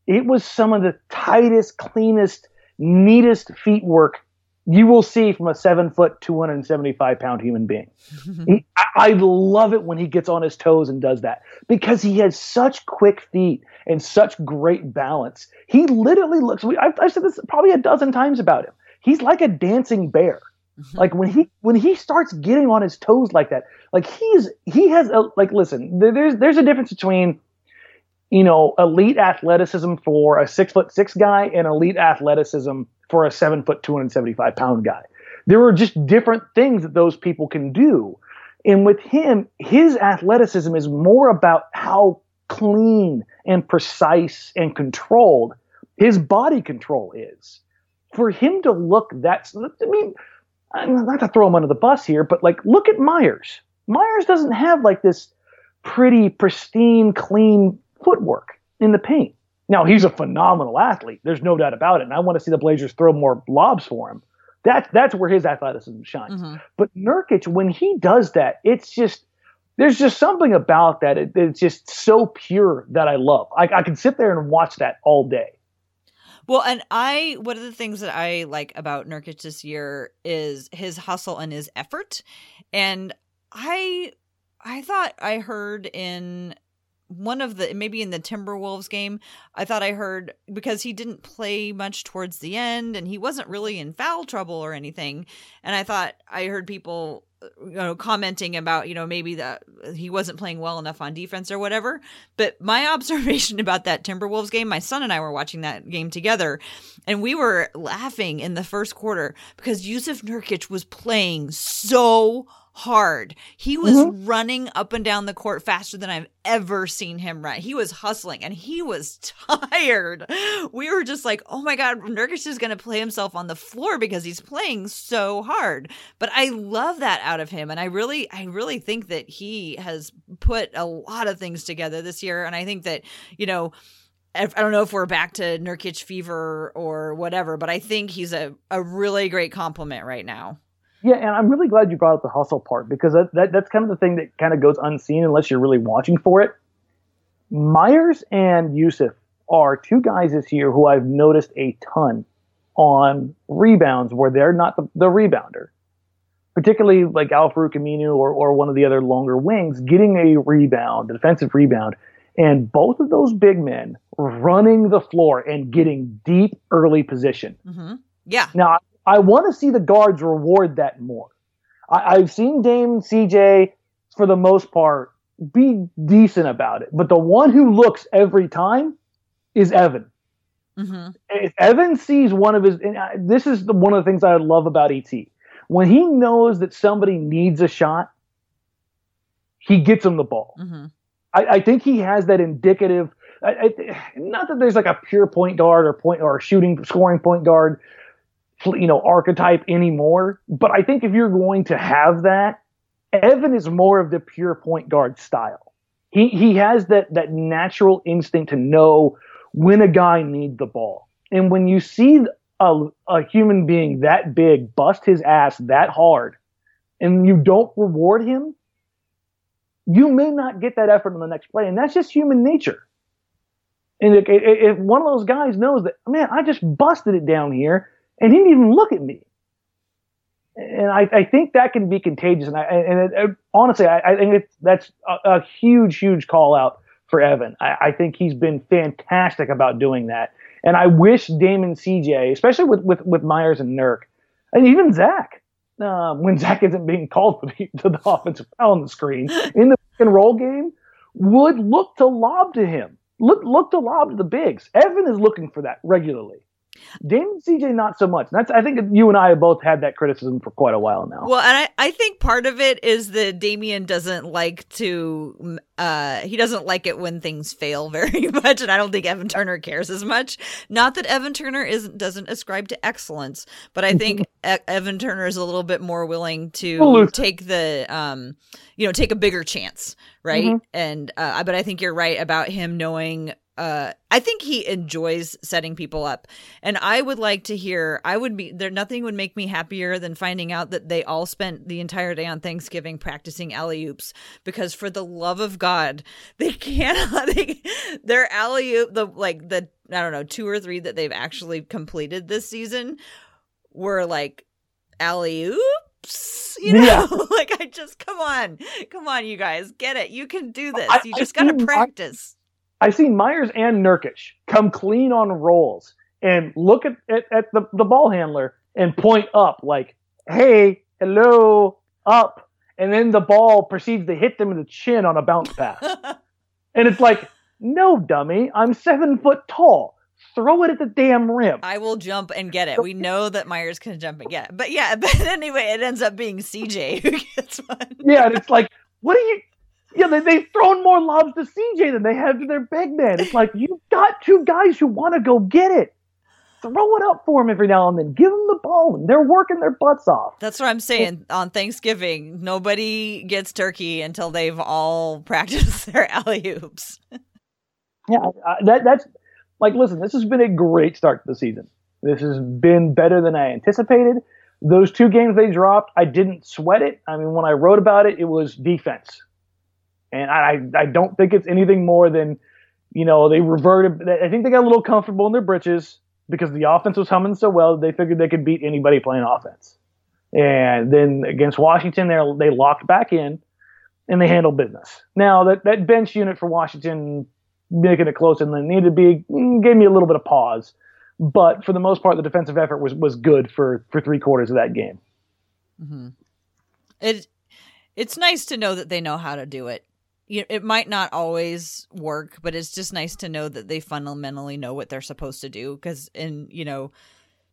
it was some of the tightest, cleanest, neatest feet work you will see from a seven foot, 275 pound human being. he, I, I love it when he gets on his toes and does that because he has such quick feet and such great balance. He literally looks, I've, I've said this probably a dozen times about him. He's like a dancing bear. Like when he when he starts getting on his toes like that, like he's he has a like listen, there's there's a difference between you know elite athleticism for a six foot six guy and elite athleticism for a seven foot two hundred seventy five pound guy. There are just different things that those people can do. And with him, his athleticism is more about how clean and precise and controlled his body control is. For him to look that, I mean, not to throw him under the bus here, but like, look at Myers. Myers doesn't have like this pretty, pristine, clean footwork in the paint. Now, he's a phenomenal athlete. There's no doubt about it. And I want to see the Blazers throw more lobs for him. That's that's where his athleticism shines. Mm-hmm. But Nurkic, when he does that, it's just there's just something about that. It, it's just so pure that I love. I, I can sit there and watch that all day. Well, and I one of the things that I like about Nurkic this year is his hustle and his effort. And I I thought I heard in one of the maybe in the Timberwolves game, I thought I heard because he didn't play much towards the end and he wasn't really in foul trouble or anything. And I thought I heard people you know commenting about you know maybe that he wasn't playing well enough on defense or whatever but my observation about that timberwolves game my son and i were watching that game together and we were laughing in the first quarter because Jusuf Nurkic was playing so. He was mm-hmm. running up and down the court faster than I've ever seen him run. He was hustling and he was tired. We were just like, oh my God, Nurkic is going to play himself on the floor because he's playing so hard. But I love that out of him. And I really, I really think that he has put a lot of things together this year. And I think that, you know, I don't know if we're back to Nurkic fever or whatever, but I think he's a, a really great complement right now. Yeah, and I'm really glad you brought up the hustle part because that, that that's kind of the thing that kind of goes unseen unless you're really watching for it. Myers and Jusuf are two guys this year who I've noticed a ton on rebounds where they're not the, the rebounder. Particularly like Al-Farouq or, or one of the other longer wings getting a rebound, a defensive rebound, and both of those big men running the floor and getting deep early position. Mm-hmm. Yeah. Now, I want to see the guards reward that more. I, have seen Dame CJ for the most part be decent about it, but the one who looks every time is Evan. Mm-hmm. If Evan sees one of his, this is the, one of the things I love about ET. When he knows that somebody needs a shot, he gets him the ball. Mm-hmm. I, I, think he has that indicative. I, not that there's like a pure point guard or point or shooting scoring point guard you know archetype anymore. But I think if you're going to have that, Evan is more of the pure point guard style. He he has that that natural instinct to know when a guy needs the ball. And when you see a, a human being that big bust his ass that hard and you don't reward him, you may not get that effort on the next play. And that's just human nature. And if one of those guys knows that, man, I just busted it down here and he didn't even look at me. And I, I think that can be contagious. And I, and it, it, honestly, I, I think that's a, a, huge, huge call out for Evan. I, think he's been fantastic about doing that. And I wish Damon CJ, especially with, with, with Myers and Nurk, and even Zach, uh, when Zach isn't being called to the, to the offensive foul on the screen in the roll game, would look to lob to him. Look, look to lob to the bigs. Evan is looking for that regularly. Damon CJ, not so much. That's I think you and I have both had that criticism for quite a while now. Well, and I, I think part of it is that Damian doesn't like to uh he doesn't like it when things fail very much, and I don't think Evan Turner cares as much. Not that Evan Turner isn't doesn't ascribe to excellence, but I think Evan Turner is a little bit more willing to take the um you know take a bigger chance, right? Mm-hmm. And uh, but I think you're right about him knowing uh I think he enjoys setting people up. And I would like to hear I would be there nothing would make me happier than finding out that they all spent the entire day on Thanksgiving practicing alley oops because for the love of God, they cannot they, their alley oop the like the I don't know, two or three that they've actually completed this season were like alley oops you know yeah. like i just come on come on you guys get it you can do this you just got to practice I've seen Myers and Nurkic come clean on rolls and look at, at, at the, the ball handler and point up like, hey, hello, up, and then the ball proceeds to hit them in the chin on a bounce pass. and it's like, no, dummy, I'm seven foot tall. Throw it at the damn rim. I will jump and get it. We know that Myers can jump and get it. But yeah, but anyway, it ends up being CJ who gets one. yeah, and it's like, what are you? Yeah, they, they've thrown more lobs to CJ than they have to their big man. It's like, you've got two guys who want to go get it throw it up for them every now and then. Give them the ball, and they're working their butts off. That's what I'm saying. On Thanksgiving, nobody gets turkey until they've all practiced their alley oops. yeah, that that's like, listen, this has been a great start to the season. This has been better than I anticipated. Those two games they dropped, I didn't sweat it. I mean, when I wrote about it, it was defense, and I I don't think it's anything more than you know they reverted. I think they got a little comfortable in their britches because the offense was humming so well, they figured they could beat anybody playing offense. And then against Washington, they they locked back in and they handled business. Now that that bench unit for Washington making it closer than it needed to be mm, gave me a little bit of pause, but for the most part, the defensive effort was was good for for three quarters of that game. Mm-hmm. It it's nice to know that they know how to do it it might not always work, but it's just nice to know that they fundamentally know what they're supposed to do. Because in you know,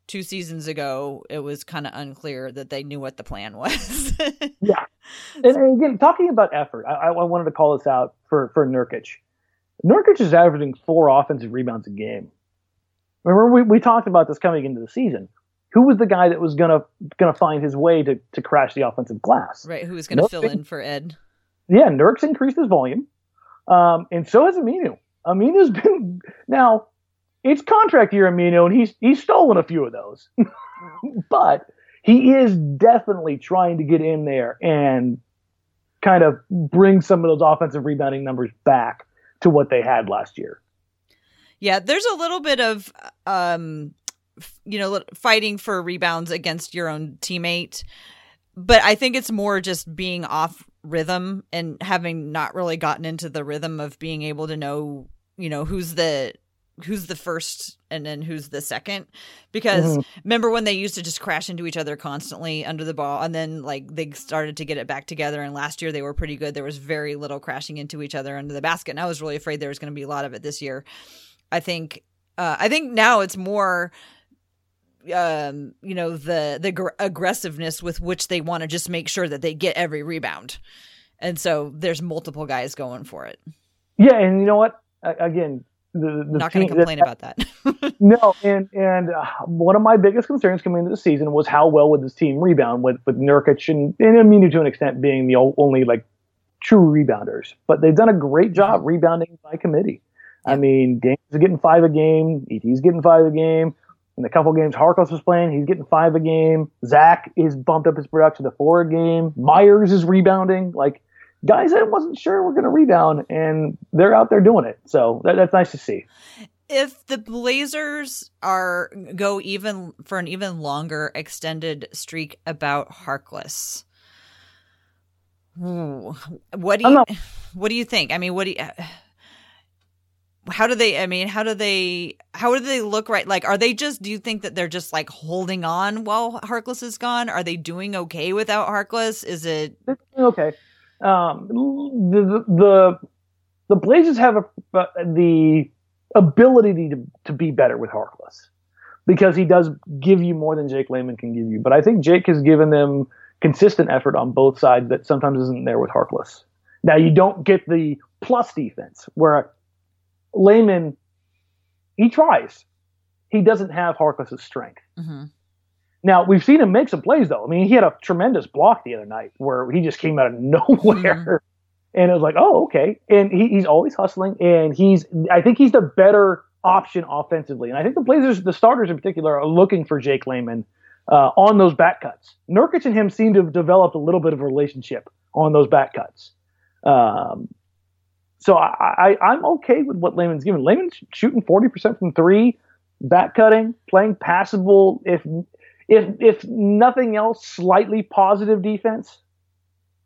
two seasons ago, it was kind of unclear that they knew what the plan was. yeah, and, and, again, talking about effort, I, I, wanted to call this out for for Nurkic. Nurkic is averaging four offensive rebounds a game. Remember, we, we talked about this coming into the season. Who was the guy that was gonna gonna find his way to to crash the offensive glass? Right, who was gonna fill in for Ed? Yeah, Nurk's increased his volume, um, and so has Aminu. Aminu's been now it's contract year, Aminu, and he's he's stolen a few of those, but he is definitely trying to get in there and kind of bring some of those offensive rebounding numbers back to what they had last year. Yeah, there's a little bit of um you know fighting for rebounds against your own teammate but I think it's more just being off rhythm and having not really gotten into the rhythm of being able to know, you know, who's the who's the first and then who's the second. Because mm-hmm. remember when they used to just crash into each other constantly under the ball and then like they started to get it back together and last year they were pretty good. There was very little crashing into each other under the basket and i was really afraid there was going to be a lot of it this year. I think uh, i think now it's more um, you know the the gr- aggressiveness with which they want to just make sure that they get every rebound, and so there's multiple guys going for it. Yeah, and you know what? Again, the, the not going to complain that, about that. no, and and uh, one of my biggest concerns coming into the season was how well would this team rebound with with Nurkic and, and Aminu to an extent being the only like true rebounders, but they've done a great job mm-hmm. rebounding by committee. I mean, James is getting five a game, ET's getting five a game. In the couple games Harkless was playing, he's getting five a game. Zach is bumped up his production to four a game. Myers is rebounding. Like guys I wasn't sure were going to rebound, and they're out there doing it. So that, that's nice to see. If the Blazers are go even for an even longer extended streak about Harkless, what do you what do you think? I mean, what do you? How do they i mean how do they how do they look right? Like are they just do you think that they're just like holding on while harkless is gone? Are they doing okay without harkless? Is it okay. Um the the the blazers have a, uh, the ability to, to be better with harkless because he does give you more than jake layman can give you. But i think jake has given them consistent effort on both sides that sometimes isn't there with harkless. Now you don't get the plus defense where Layman, he tries. He doesn't have Harkless's strength. Mm-hmm. Now we've seen him make some plays though. I mean, he had a tremendous block the other night where he just came out of nowhere, mm-hmm. and it was like, oh, okay. And he, he's always hustling, and he's. I think he's the better option offensively, and I think the Blazers, the starters in particular, are looking for Jake Layman uh, on those back cuts. Nurkic and him seem to have developed a little bit of a relationship on those back cuts. Um, so I, I am okay with what Layman's given. Layman's shooting 40% from three, back cutting, playing passable. If if if nothing else, slightly positive defense.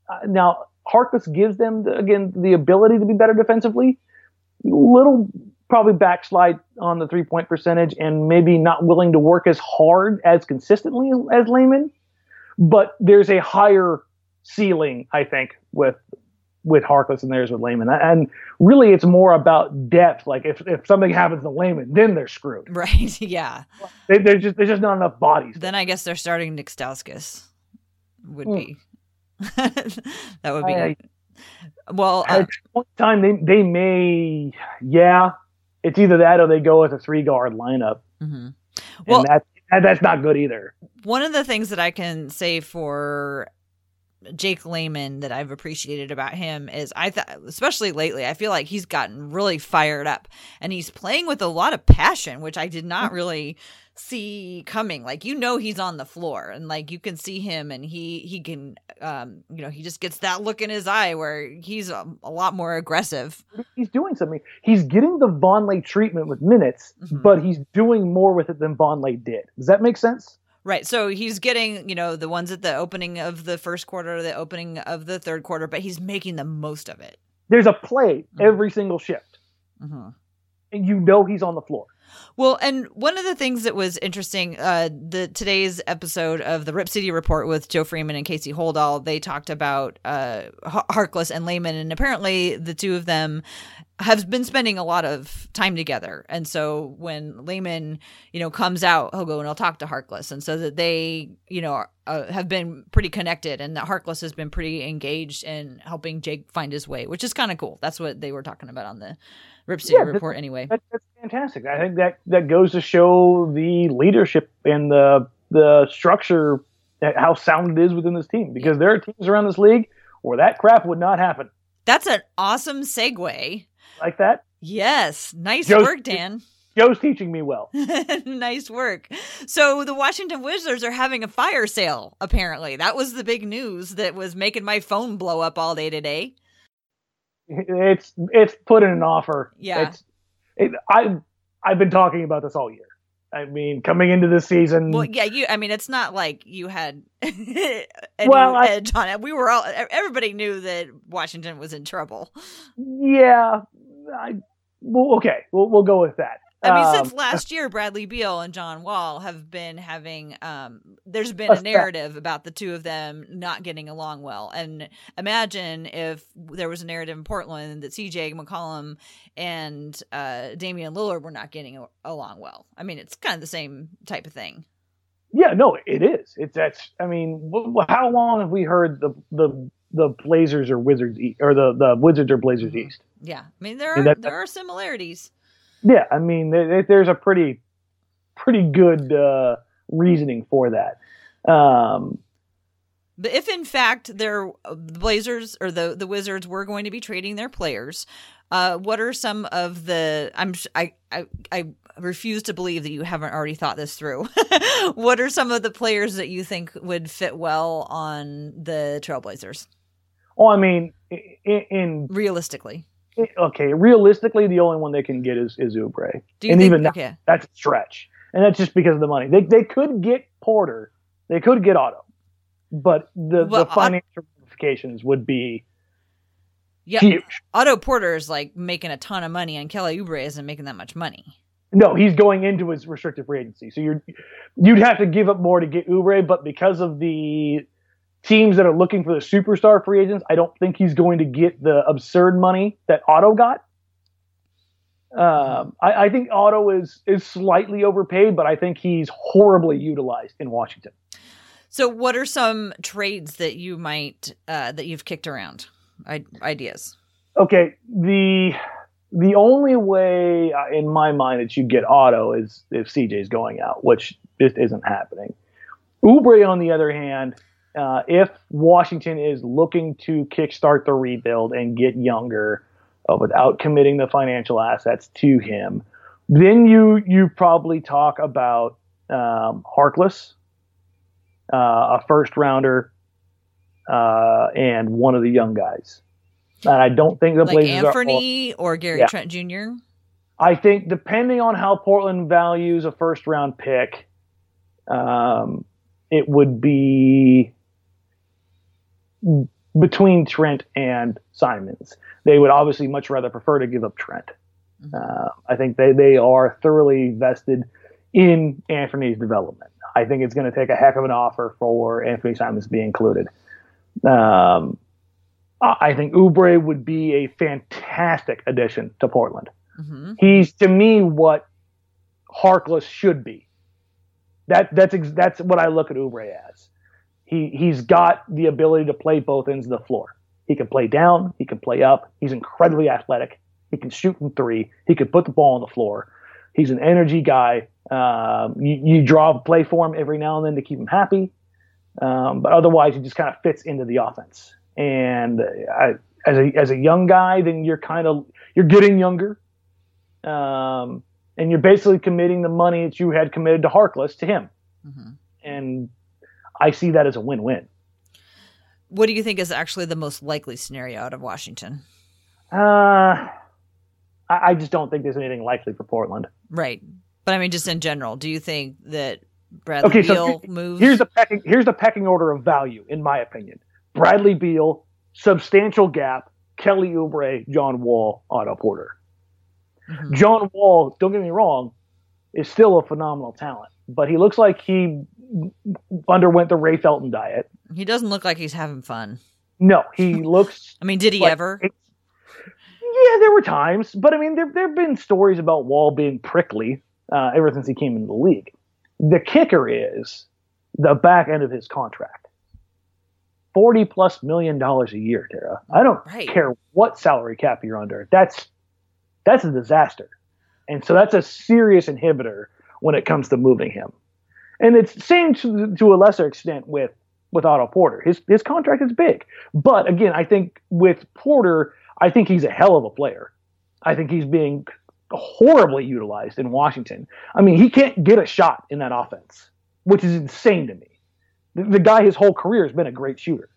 Uh, now Harkless gives them the, again the ability to be better defensively. Little probably backslide on the three point percentage and maybe not willing to work as hard as consistently as, Layman. but there's a higher ceiling, I think, with with Harkless and theirs with Layman. And really, it's more about depth. Like if, if something happens to Layman, then they're screwed. Right. Yeah. They, are just there's just not enough bodies. Then I guess they're starting Nick Stauskas. Would mm. be that would be. I, well, at uh, one time they they may yeah, it's either that or they go with a three guard lineup. Mm-hmm. Well, and that, that that's not good either. One of the things that I can say for Jake Layman that I've appreciated about him is I thought, especially lately, I feel like he's gotten really fired up and he's playing with a lot of passion, which I did not mm. really see coming. Like you know, he's on the floor and like you can see him and he he can, um, you know, he just gets that look in his eye where he's a, a lot more aggressive. He's doing something. He's getting the Vonleh treatment with minutes, mm-hmm. but he's doing more with it than Vonleh did. Does that make sense? Right. So he's getting, you know, the ones at the opening of the first quarter, the opening of the third quarter, but he's making the most of it. There's a play mm-hmm. every single shift. Mm-hmm. And you know he's on the floor. Well, and one of the things that was interesting, uh, the today's episode of the Rip City Report with Joe Freeman and Casey Holdahl, they talked about uh, Harkless and Layman, and apparently the two of them have been spending a lot of time together. And so when Layman, you know, comes out, he'll go and he'll talk to Harkless, and so that they, you know, uh, have been pretty connected, and that Harkless has been pretty engaged in helping Jake find his way, which is kind of cool. That's what they were talking about on the Rip City yeah, report anyway. That, that's fantastic. I think that that goes to show the leadership and the the structure, how sound it is within this team. Because there are teams around this league where that crap would not happen. That's an awesome segue. Like that? Yes. Nice Joe's, work, Dan. Joe's teaching me well. nice work. So the Washington Wizards are having a fire sale, apparently. That was the big news that was making my phone blow up all day today it's it's put in an offer. Yeah. It's it, I I've been talking about this all year. I mean, coming into the season. Well, yeah, you. I mean, it's not like you had any well, I, edge on it. We were all. Everybody knew that Washington was in trouble. Yeah. I, well, okay. We'll we'll go with that. I mean, um, since last year, Bradley Beal and John Wall have been having. Um, there's been a narrative about the two of them not getting along well, and imagine if there was a narrative in Portland that CJ McCollum and uh, Damian Lillard were not getting along well. I mean, it's kind of the same type of thing. Yeah, no, it is. It's that's. I mean, how long have we heard the the the Blazers or Wizards or the the Wizards or Blazers mm-hmm. East? Yeah, I mean there are, that, there are similarities. Yeah, I mean, there's a pretty, pretty good uh, reasoning for that. Um, but if in fact their the Blazers or the the Wizards were going to be trading their players, uh, what are some of the? I'm I I I refuse to believe that you haven't already thought this through. what are some of the players that you think would fit well on the Trailblazers? Well, I mean, in, in realistically, okay, realistically, the only one they can get is, is Oubre. and think, even okay. that, that's a stretch. And that's just because of the money. They, they could get Porter, they could get Otto, but the, well, the financial ramifications would be yeah, huge. Otto Porter is like making a ton of money, and Kelly Oubre isn't making that much money. No, he's going into his restricted free agency, so you're you'd have to give up more to get Oubre, but because of the teams that are looking for the superstar free agents, I don't think he's going to get the absurd money that Otto got. Um, I, I, think Otto is is slightly overpaid, but I think he's horribly utilized in Washington. So, what are some trades that you might uh, that you've kicked around? I, ideas. Okay, the the only way uh, in my mind that you get Otto is if CJ's going out, which just isn't happening. Oubre, on the other hand, uh, if Washington is looking to kickstart the rebuild and get younger uh, without committing the financial assets to him, then you you probably talk about um, Harkless, uh, a first rounder, uh, and one of the young guys. And I don't think the like Blazers Anthony are, or Gary yeah. Trent Jr. I think depending on how Portland values a first round pick, um, it would be between Trent and Simons. They would obviously much rather prefer to give up Trent. Mm-hmm. Uh, I think they, they are thoroughly vested in Anthony's development. I think it's going to take a heck of an offer for Anthony Simons to be included. Um, I think Oubre would be a fantastic addition to Portland. Mm-hmm. He's to me what Harkless should be. That that's ex- that's what I look at Oubre as. He he's got the ability to play both ends of the floor. He can play down, he can play up. He's incredibly athletic. He can shoot from three. He can put the ball on the floor. He's an energy guy. Um, you, you, draw a play for him every now and then to keep him happy, um, but otherwise he just kind of fits into the offense. And I, as a as a young guy, then you're kind of you're getting younger, um, and you're basically committing the money that you had committed to Harkless to him. Mm-hmm. And I see that as a win-win. What do you think is actually the most likely scenario out of Washington? Uh, I, I just don't think there's anything likely for Portland. Right, but I mean, just in general, do you think that Bradley okay, Beal so moves? Here's the pecking here's the pecking order of value, in my opinion. Bradley Beal, substantial gap. Kelly Oubre, John Wall, Otto Porter. Mm-hmm. John Wall, don't get me wrong, is still a phenomenal talent, but he looks like he underwent the Ray Felton diet. He doesn't look like he's having fun. No, he looks. I mean, did he like ever? Yeah, there were times, but I mean, there there have been stories about Wall being prickly uh, ever since he came into the league. The kicker is the back end of his contract. 40 plus million dollars a year, Tara. I don't right. care what salary cap you're under. That's that's a disaster. And so that's a serious inhibitor when it comes to moving him. And it's same to, to a lesser extent with with Otto Porter. His his contract is big. But again, I think with Porter, I think he's a hell of a player. I think he's being horribly utilized in Washington. I mean, he can't get a shot in that offense, which is insane to me. The, the guy his whole career has been a great shooter.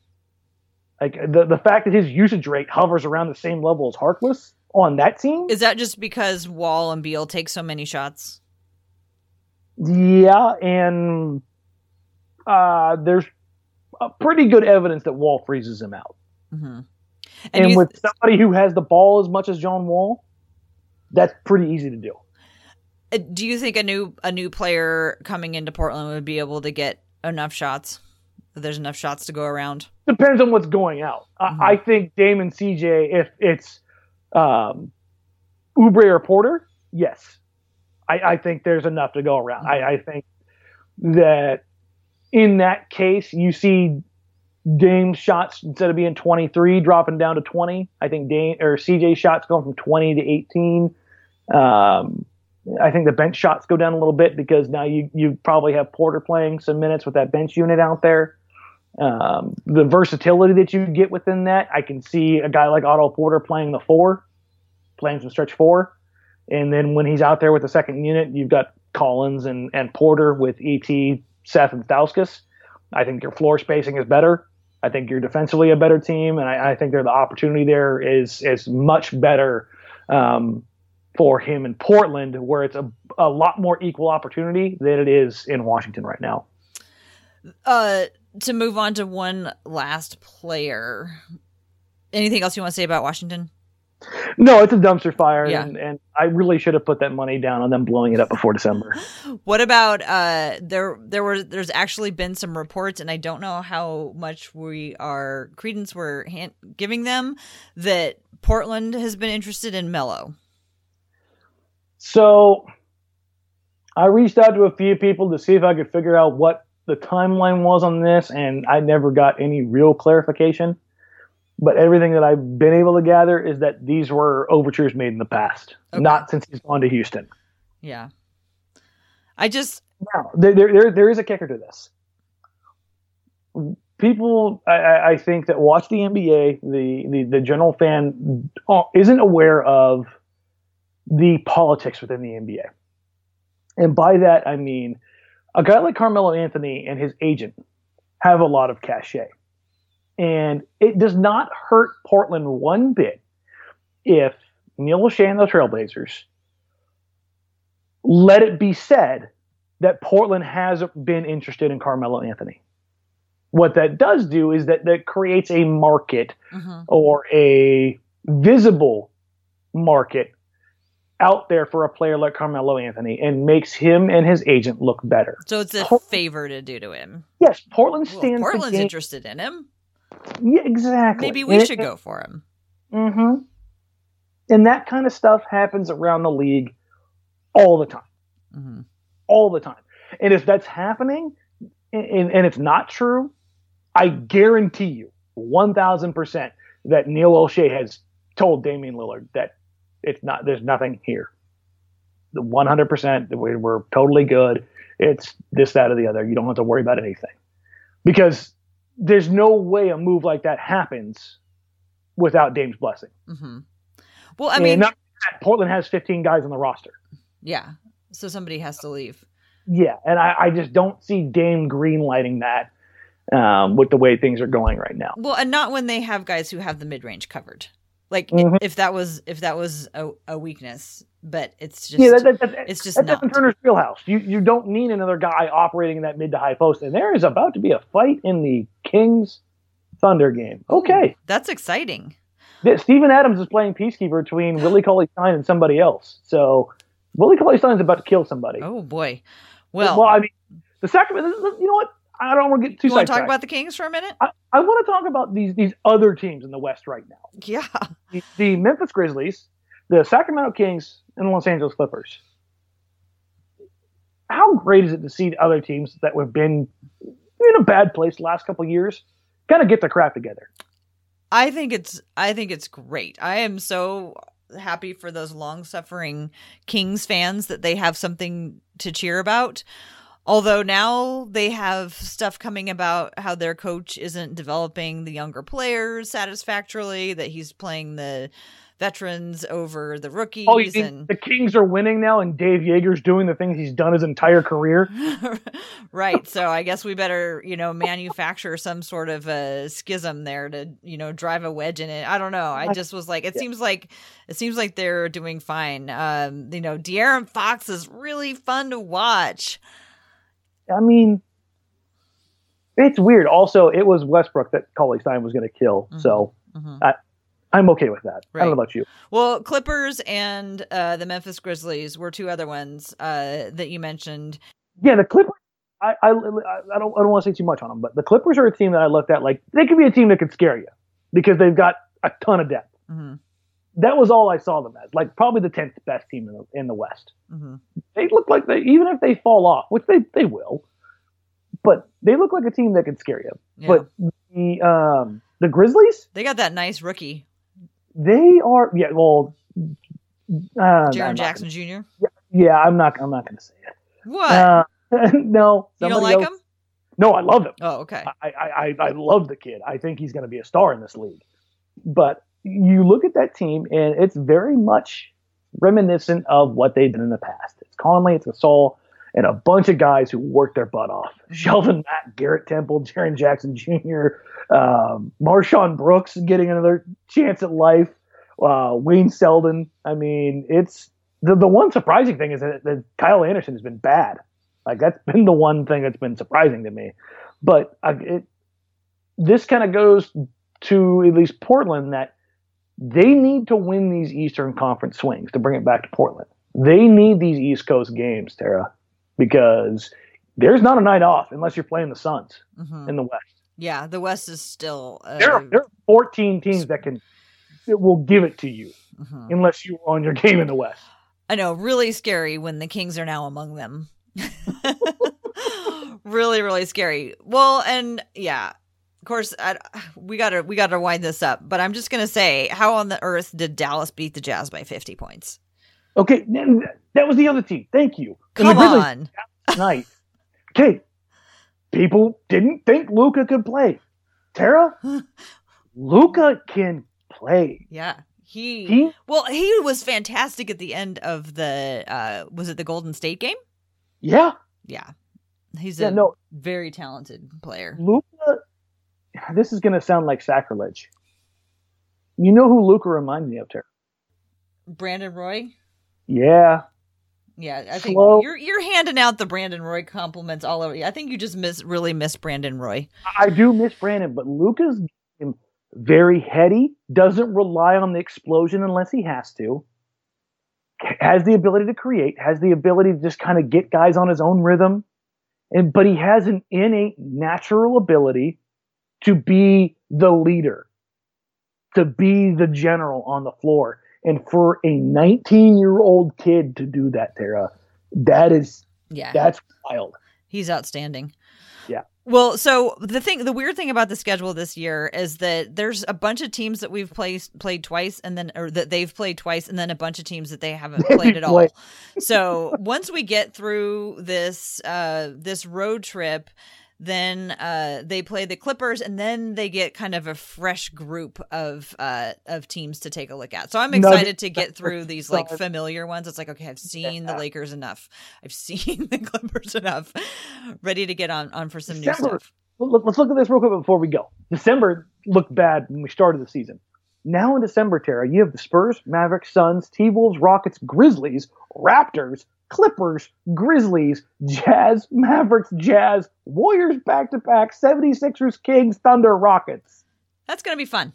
Like the the fact that his usage rate hovers around the same level as Harkless on that team. Is that just because Wall and Beal take so many shots? Yeah, and uh, there's pretty good evidence that Wall freezes him out. Mm-hmm. And, and with th- somebody who has the ball as much as John Wall, that's pretty easy to do. Uh, do you think a new a new player coming into Portland would be able to get enough shots? There's enough shots to go around. Depends on what's going out. Mm-hmm. I, I think Damon CJ, if it's um, Oubre or Porter, yes, I, I, think there's enough to go around. I, I, think that in that case, you see Dame shots instead of being 23 dropping down to 20. I think Dame or CJ shots going from 20 to 18. Um, I think the bench shots go down a little bit because now you you probably have Porter playing some minutes with that bench unit out there. Um, the versatility that you get within that, I can see a guy like Otto Porter playing the four, playing some stretch four, and then when he's out there with the second unit, you've got Collins and, and Porter with ET, Seth, and Stauskas. I think your floor spacing is better. I think you're defensively a better team, and I, I think the opportunity there is is much better um, for him in Portland, where it's a, a lot more equal opportunity than it is in Washington right now. Uh, to move on to one last player. Anything else you want to say about Washington? No, it's a dumpster fire, yeah. and, and I really should have put that money down on them blowing it up before December. what about uh, there? There were there's actually been some reports, and I don't know how much we are credence we're hand, giving them that Portland has been interested in Melo. So, I reached out to a few people to see if I could figure out what the timeline was on this, and I never got any real clarification. But everything that I've been able to gather is that these were overtures made in the past, okay. not since he's gone to Houston. Yeah. I just now there, there, there is a kicker to this. People, I, I think that watch the NBA, the, the, the general fan uh, isn't aware of the politics within the NBA. And by that, I mean a guy like Carmelo Anthony and his agent have a lot of cachet. And it does not hurt Portland one bit if Neil Olshey and the Trailblazers let it be said that Portland has been interested in Carmelo Anthony. What that does do is that that creates a market mm-hmm. or a visible market out there for a player like Carmelo Anthony and makes him and his agent look better. So it's a favor to do to him. Yes, Portland Well, stands. to Portland's interested in him. Yeah, exactly. Maybe we And- should go for him. Mm-hmm. And that kind of stuff happens around the league all the time. hmm All the time. And if that's happening and, and it's not true, I guarantee you 1000% that Neil Olshey has told Damian Lillard that it's not, there's nothing here. The 100%, that we're totally good. It's this, that, or the other. You don't have to worry about anything. Because there's no way a move like that happens without Dame's blessing. hmm Well, I mean, not that Portland has 15 guys on the roster. yeah. So somebody has to leave. Yeah, and I, I just don't see Dame greenlighting that um, with the way things are going right now. Well, and not when they have guys who have the mid range covered. Like Mhm. if that was if that was a, a weakness, but it's just yeah, that, that, that, it's just that's not. Evan Turner's wheelhouse. You you don't need another guy operating in that mid to high post, and there is about to be a fight in the Kings Thunder game. Okay, That's exciting. Th- Steven Adams is playing peacekeeper between Willie Cauley Stein and somebody else. So Willie Cauley Stein is about to kill somebody. Oh boy. Well, well, I mean, the Sacramento. You know what? I don't want to get too you want to talk about the Kings for a minute? I, I want to talk about these these other teams in the West right now. Yeah. The, the Memphis Grizzlies, the Sacramento Kings, and the Los Angeles Clippers. How great is it to see other teams that have been in a bad place the last couple years kind of get their crap together? I think it's I think it's great. I am so happy for those long-suffering Kings fans that they have something to cheer about. Although now they have stuff coming about how their coach isn't developing the younger players satisfactorily, that he's playing the veterans over the rookies Oh, and the Kings are winning now, and Dave Joerger's doing the things he's done his entire career? right. So I guess we better, you know, manufacture some sort of a schism there to, you know, drive a wedge in it. I don't know. I just was like, it Yeah. seems like it seems like they're doing fine. Um, you know, De'Aaron Fox is really fun to watch. I mean, it's weird. Also, it was Westbrook that Cauley Stein was going to kill, so Mhm. I'm okay with that. I don't know about you. Well, Clippers and uh, the Memphis Grizzlies were two other ones uh, that you mentioned. Yeah, the Clippers. I, I, I don't I don't want to say too much on them, but the Clippers are a team that I looked at like they could be a team that could scare you because they've got a ton of depth. hmm That was all I saw them as, like probably the tenth best team in the in the West. hmm They look like they even if they fall off, which they they will, but they look like a team that could scare you. Yeah. But the um the Grizzlies, they got that nice rookie, they are yeah well. Uh, Jaren Jackson Jr. gonna- yeah, I'm not. I'm not going to say it. What? Uh, no, you don't like else- him? No, I love him. Oh, okay. I, I, I, I love the kid. I think he's going to be a star in this league. But you look at that team, and it's very much reminiscent of what they've been in the past. It's Conley, it's Gasol, and a bunch of guys who work their butt off. Shelvin Mack, Garrett Temple, Jaren Jackson Jr., um, MarShon Brooks getting another chance at life, uh, Wayne Selden. I mean, it's the, the one surprising thing is that, that Kyle Anderson has been bad. Like that's been the one thing that's been surprising to me. But uh, it, this kind of goes to at least Portland that they need to win these Eastern Conference swings to bring it back to Portland. They need these East Coast games, Tara, because there's not a night off unless you're playing the Suns hmm in the West. Yeah, the West is still. Uh, There, are, there are 14 teams that can that will give it to you mhm. unless you're on your game in the West. I know, really scary when the Kings are now among them. really, really scary. Well, and yeah, of course, I, we gotta we gotta wind this up. But I'm just gonna say, how on the earth did Dallas beat the Jazz by 50 points? Okay, that was the other team. Thank you. Come Grizzlies on, night. Okay, people didn't think Luka could play. Tara, Luka can play. yeah. He, He well, he was fantastic at the end of the uh was it the Golden State game? yeah Yeah, he's yeah a no very talented player. Luka. This is gonna sound like sacrilege. You know who Luka reminds me of, Tara? Brandon Roy. Yeah, Yeah, I think Slow. you're you're handing out the Brandon Roy compliments all over. I think you just miss really miss Brandon Roy. I do miss Brandon, but Luka's game very heady. Doesn't rely on the explosion unless he has to. has the ability to create, has the ability to just kind of get guys on his own rhythm, and but he has an innate natural ability to be the leader, to be the general on the floor. And for a 19 year old kid to do that, Tara, that is yeah, that's wild. He's outstanding. Yeah. Well, so the thing, the weird thing about the schedule this year is that there's a bunch of teams that we've played played twice, and then or that they've played twice, and then a bunch of teams that they haven't played at all. So once we get through this uh, this road trip, then uh, they play the Clippers, and then they get kind of a fresh group of uh, of teams to take a look at. So I'm excited to get through these like familiar ones. It's like okay, I've seen yeah. the Lakers enough, I've seen the Clippers enough, ready to get on on for some December, new stuff. Let's look at this real quick before we go. December looked bad when we started the season. Now in December, Tara, you have the Spurs, Mavericks, Suns, T Wolves, Rockets, Grizzlies, Raptors, Clippers, Grizzlies, Jazz, Mavericks, Jazz, Warriors back to back, 76ers, Kings, Thunder, Rockets. That's going to be fun.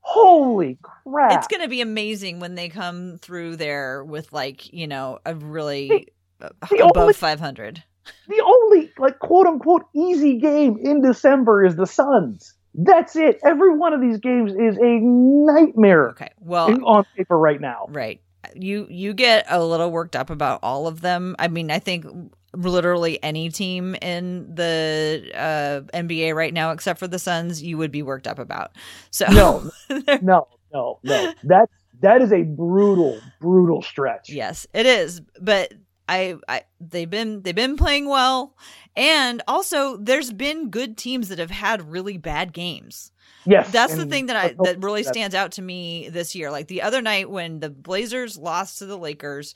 Holy crap. It's going to be amazing when they come through there with, like, you know, a really the, the above only, 500. The only, like, quote unquote, easy game in December is the Suns. That's it. Every one of these games is a nightmare. Okay. Well, on paper right now. Right you you get a little worked up about all of them. I mean, I think literally any team in the uh, NBA right now, except for the Suns, you would be worked up about. So no, no, no, no. That that is a brutal, brutal stretch. Yes, it is. But I, I they've been they've been playing well, and also there's been good teams that have had really bad games. Yes, that's the thing that I that really stands out to me this year. Like the other night when the Blazers lost to the Lakers,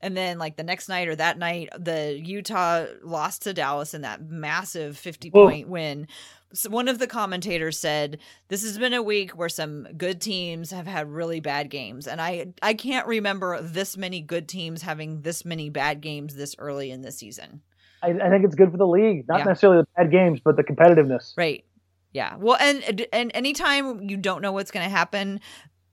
and then like the next night or that night, the Utah lost to Dallas in that massive fifty point win. So one of the commentators said this has been a week where some good teams have had really bad games, and I I can't remember this many good teams having this many bad games this early in the season. I, I think it's good for the league, not yeah. necessarily the bad games, but the competitiveness. Right. Yeah. Well, and and anytime you don't know what's going to happen,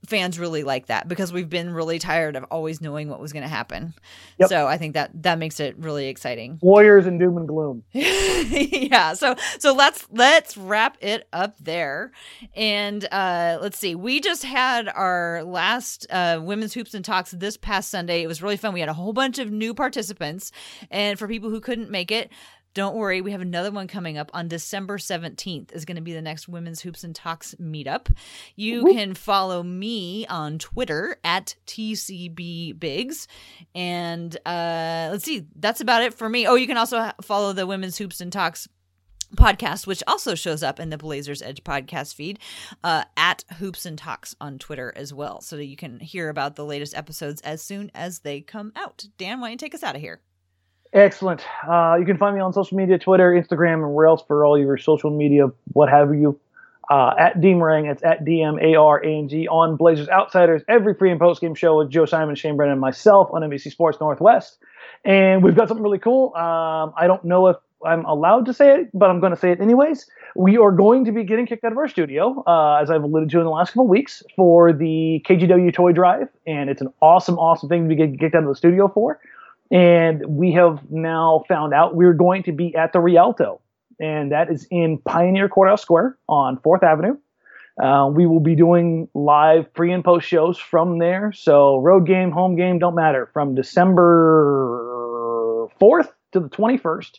fans really like that because we've been really tired of always knowing what was going to happen. Yep. So I think that that makes it really exciting. Warriors and doom and gloom. yeah. So so let's let's wrap it up there, and uh, let's see. We just had our last uh, women's hoops and talks this past Sunday. It was really fun. We had a whole bunch of new participants, and for people who couldn't make it, don't worry, we have another one coming up on December 17th is going to be the next Women's Hoops and Talks meetup. You can follow me on Twitter at TCB Biggs. And uh, let's see, that's about it for me. Oh, you can also follow the Women's Hoops and Talks podcast, which also shows up in the Blazers Edge podcast feed uh, at Hoops and Talks on Twitter as well. So that you can hear about the latest episodes as soon as they come out. Dan, why don't you take us out of here? Excellent. Uh, you can find me on social media, Twitter, Instagram, and where else for all your social media, what have you. Uh, at DMarang, it's at D M A R A N G on Blazers Outsiders, every pre and post game show with Joe Simon, Shane Brennan, and myself on NBC Sports Northwest. And we've got something really cool. Um, I don't know if I'm allowed to say it, but I'm going to say it anyways. We are going to be getting kicked out of our studio, uh, as I've alluded to in the last couple weeks, for the KGW Toy Drive. And it's an awesome, awesome thing to be getting kicked out of the studio for. And we have now found out we're going to be at the Rialto, and that is in Pioneer Courthouse Square on 4th Avenue. Uh, we will be doing live pre and post shows from there. So, road game, home game, don't matter, from December 4th to the 21st.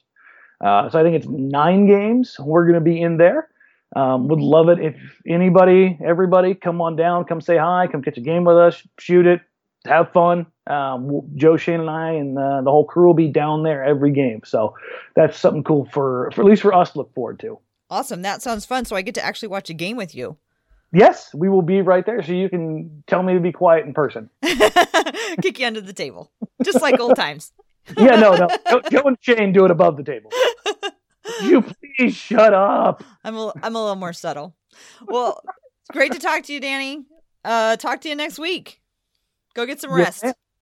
Uh, so, I think it's nine games. We're going to be in there. Um, would love it if anybody, everybody, come on down, come say hi, come catch a game with us, shoot it, have fun. Um, Joe Shane and I and uh, the whole crew will be down there every game. So that's something cool for, for at least for us to look forward to. Awesome. That sounds fun. So I get to actually watch a game with you. Yes, we will be right there, so you can tell me to be quiet in person. Kick you under the table, just like old times. yeah, no, no. Joe and Shane do it above the table. you please shut up. I'm a, I'm a little more subtle. Well, great to talk to you, Danny. Uh, talk to you next week. Go get some rest. Yeah.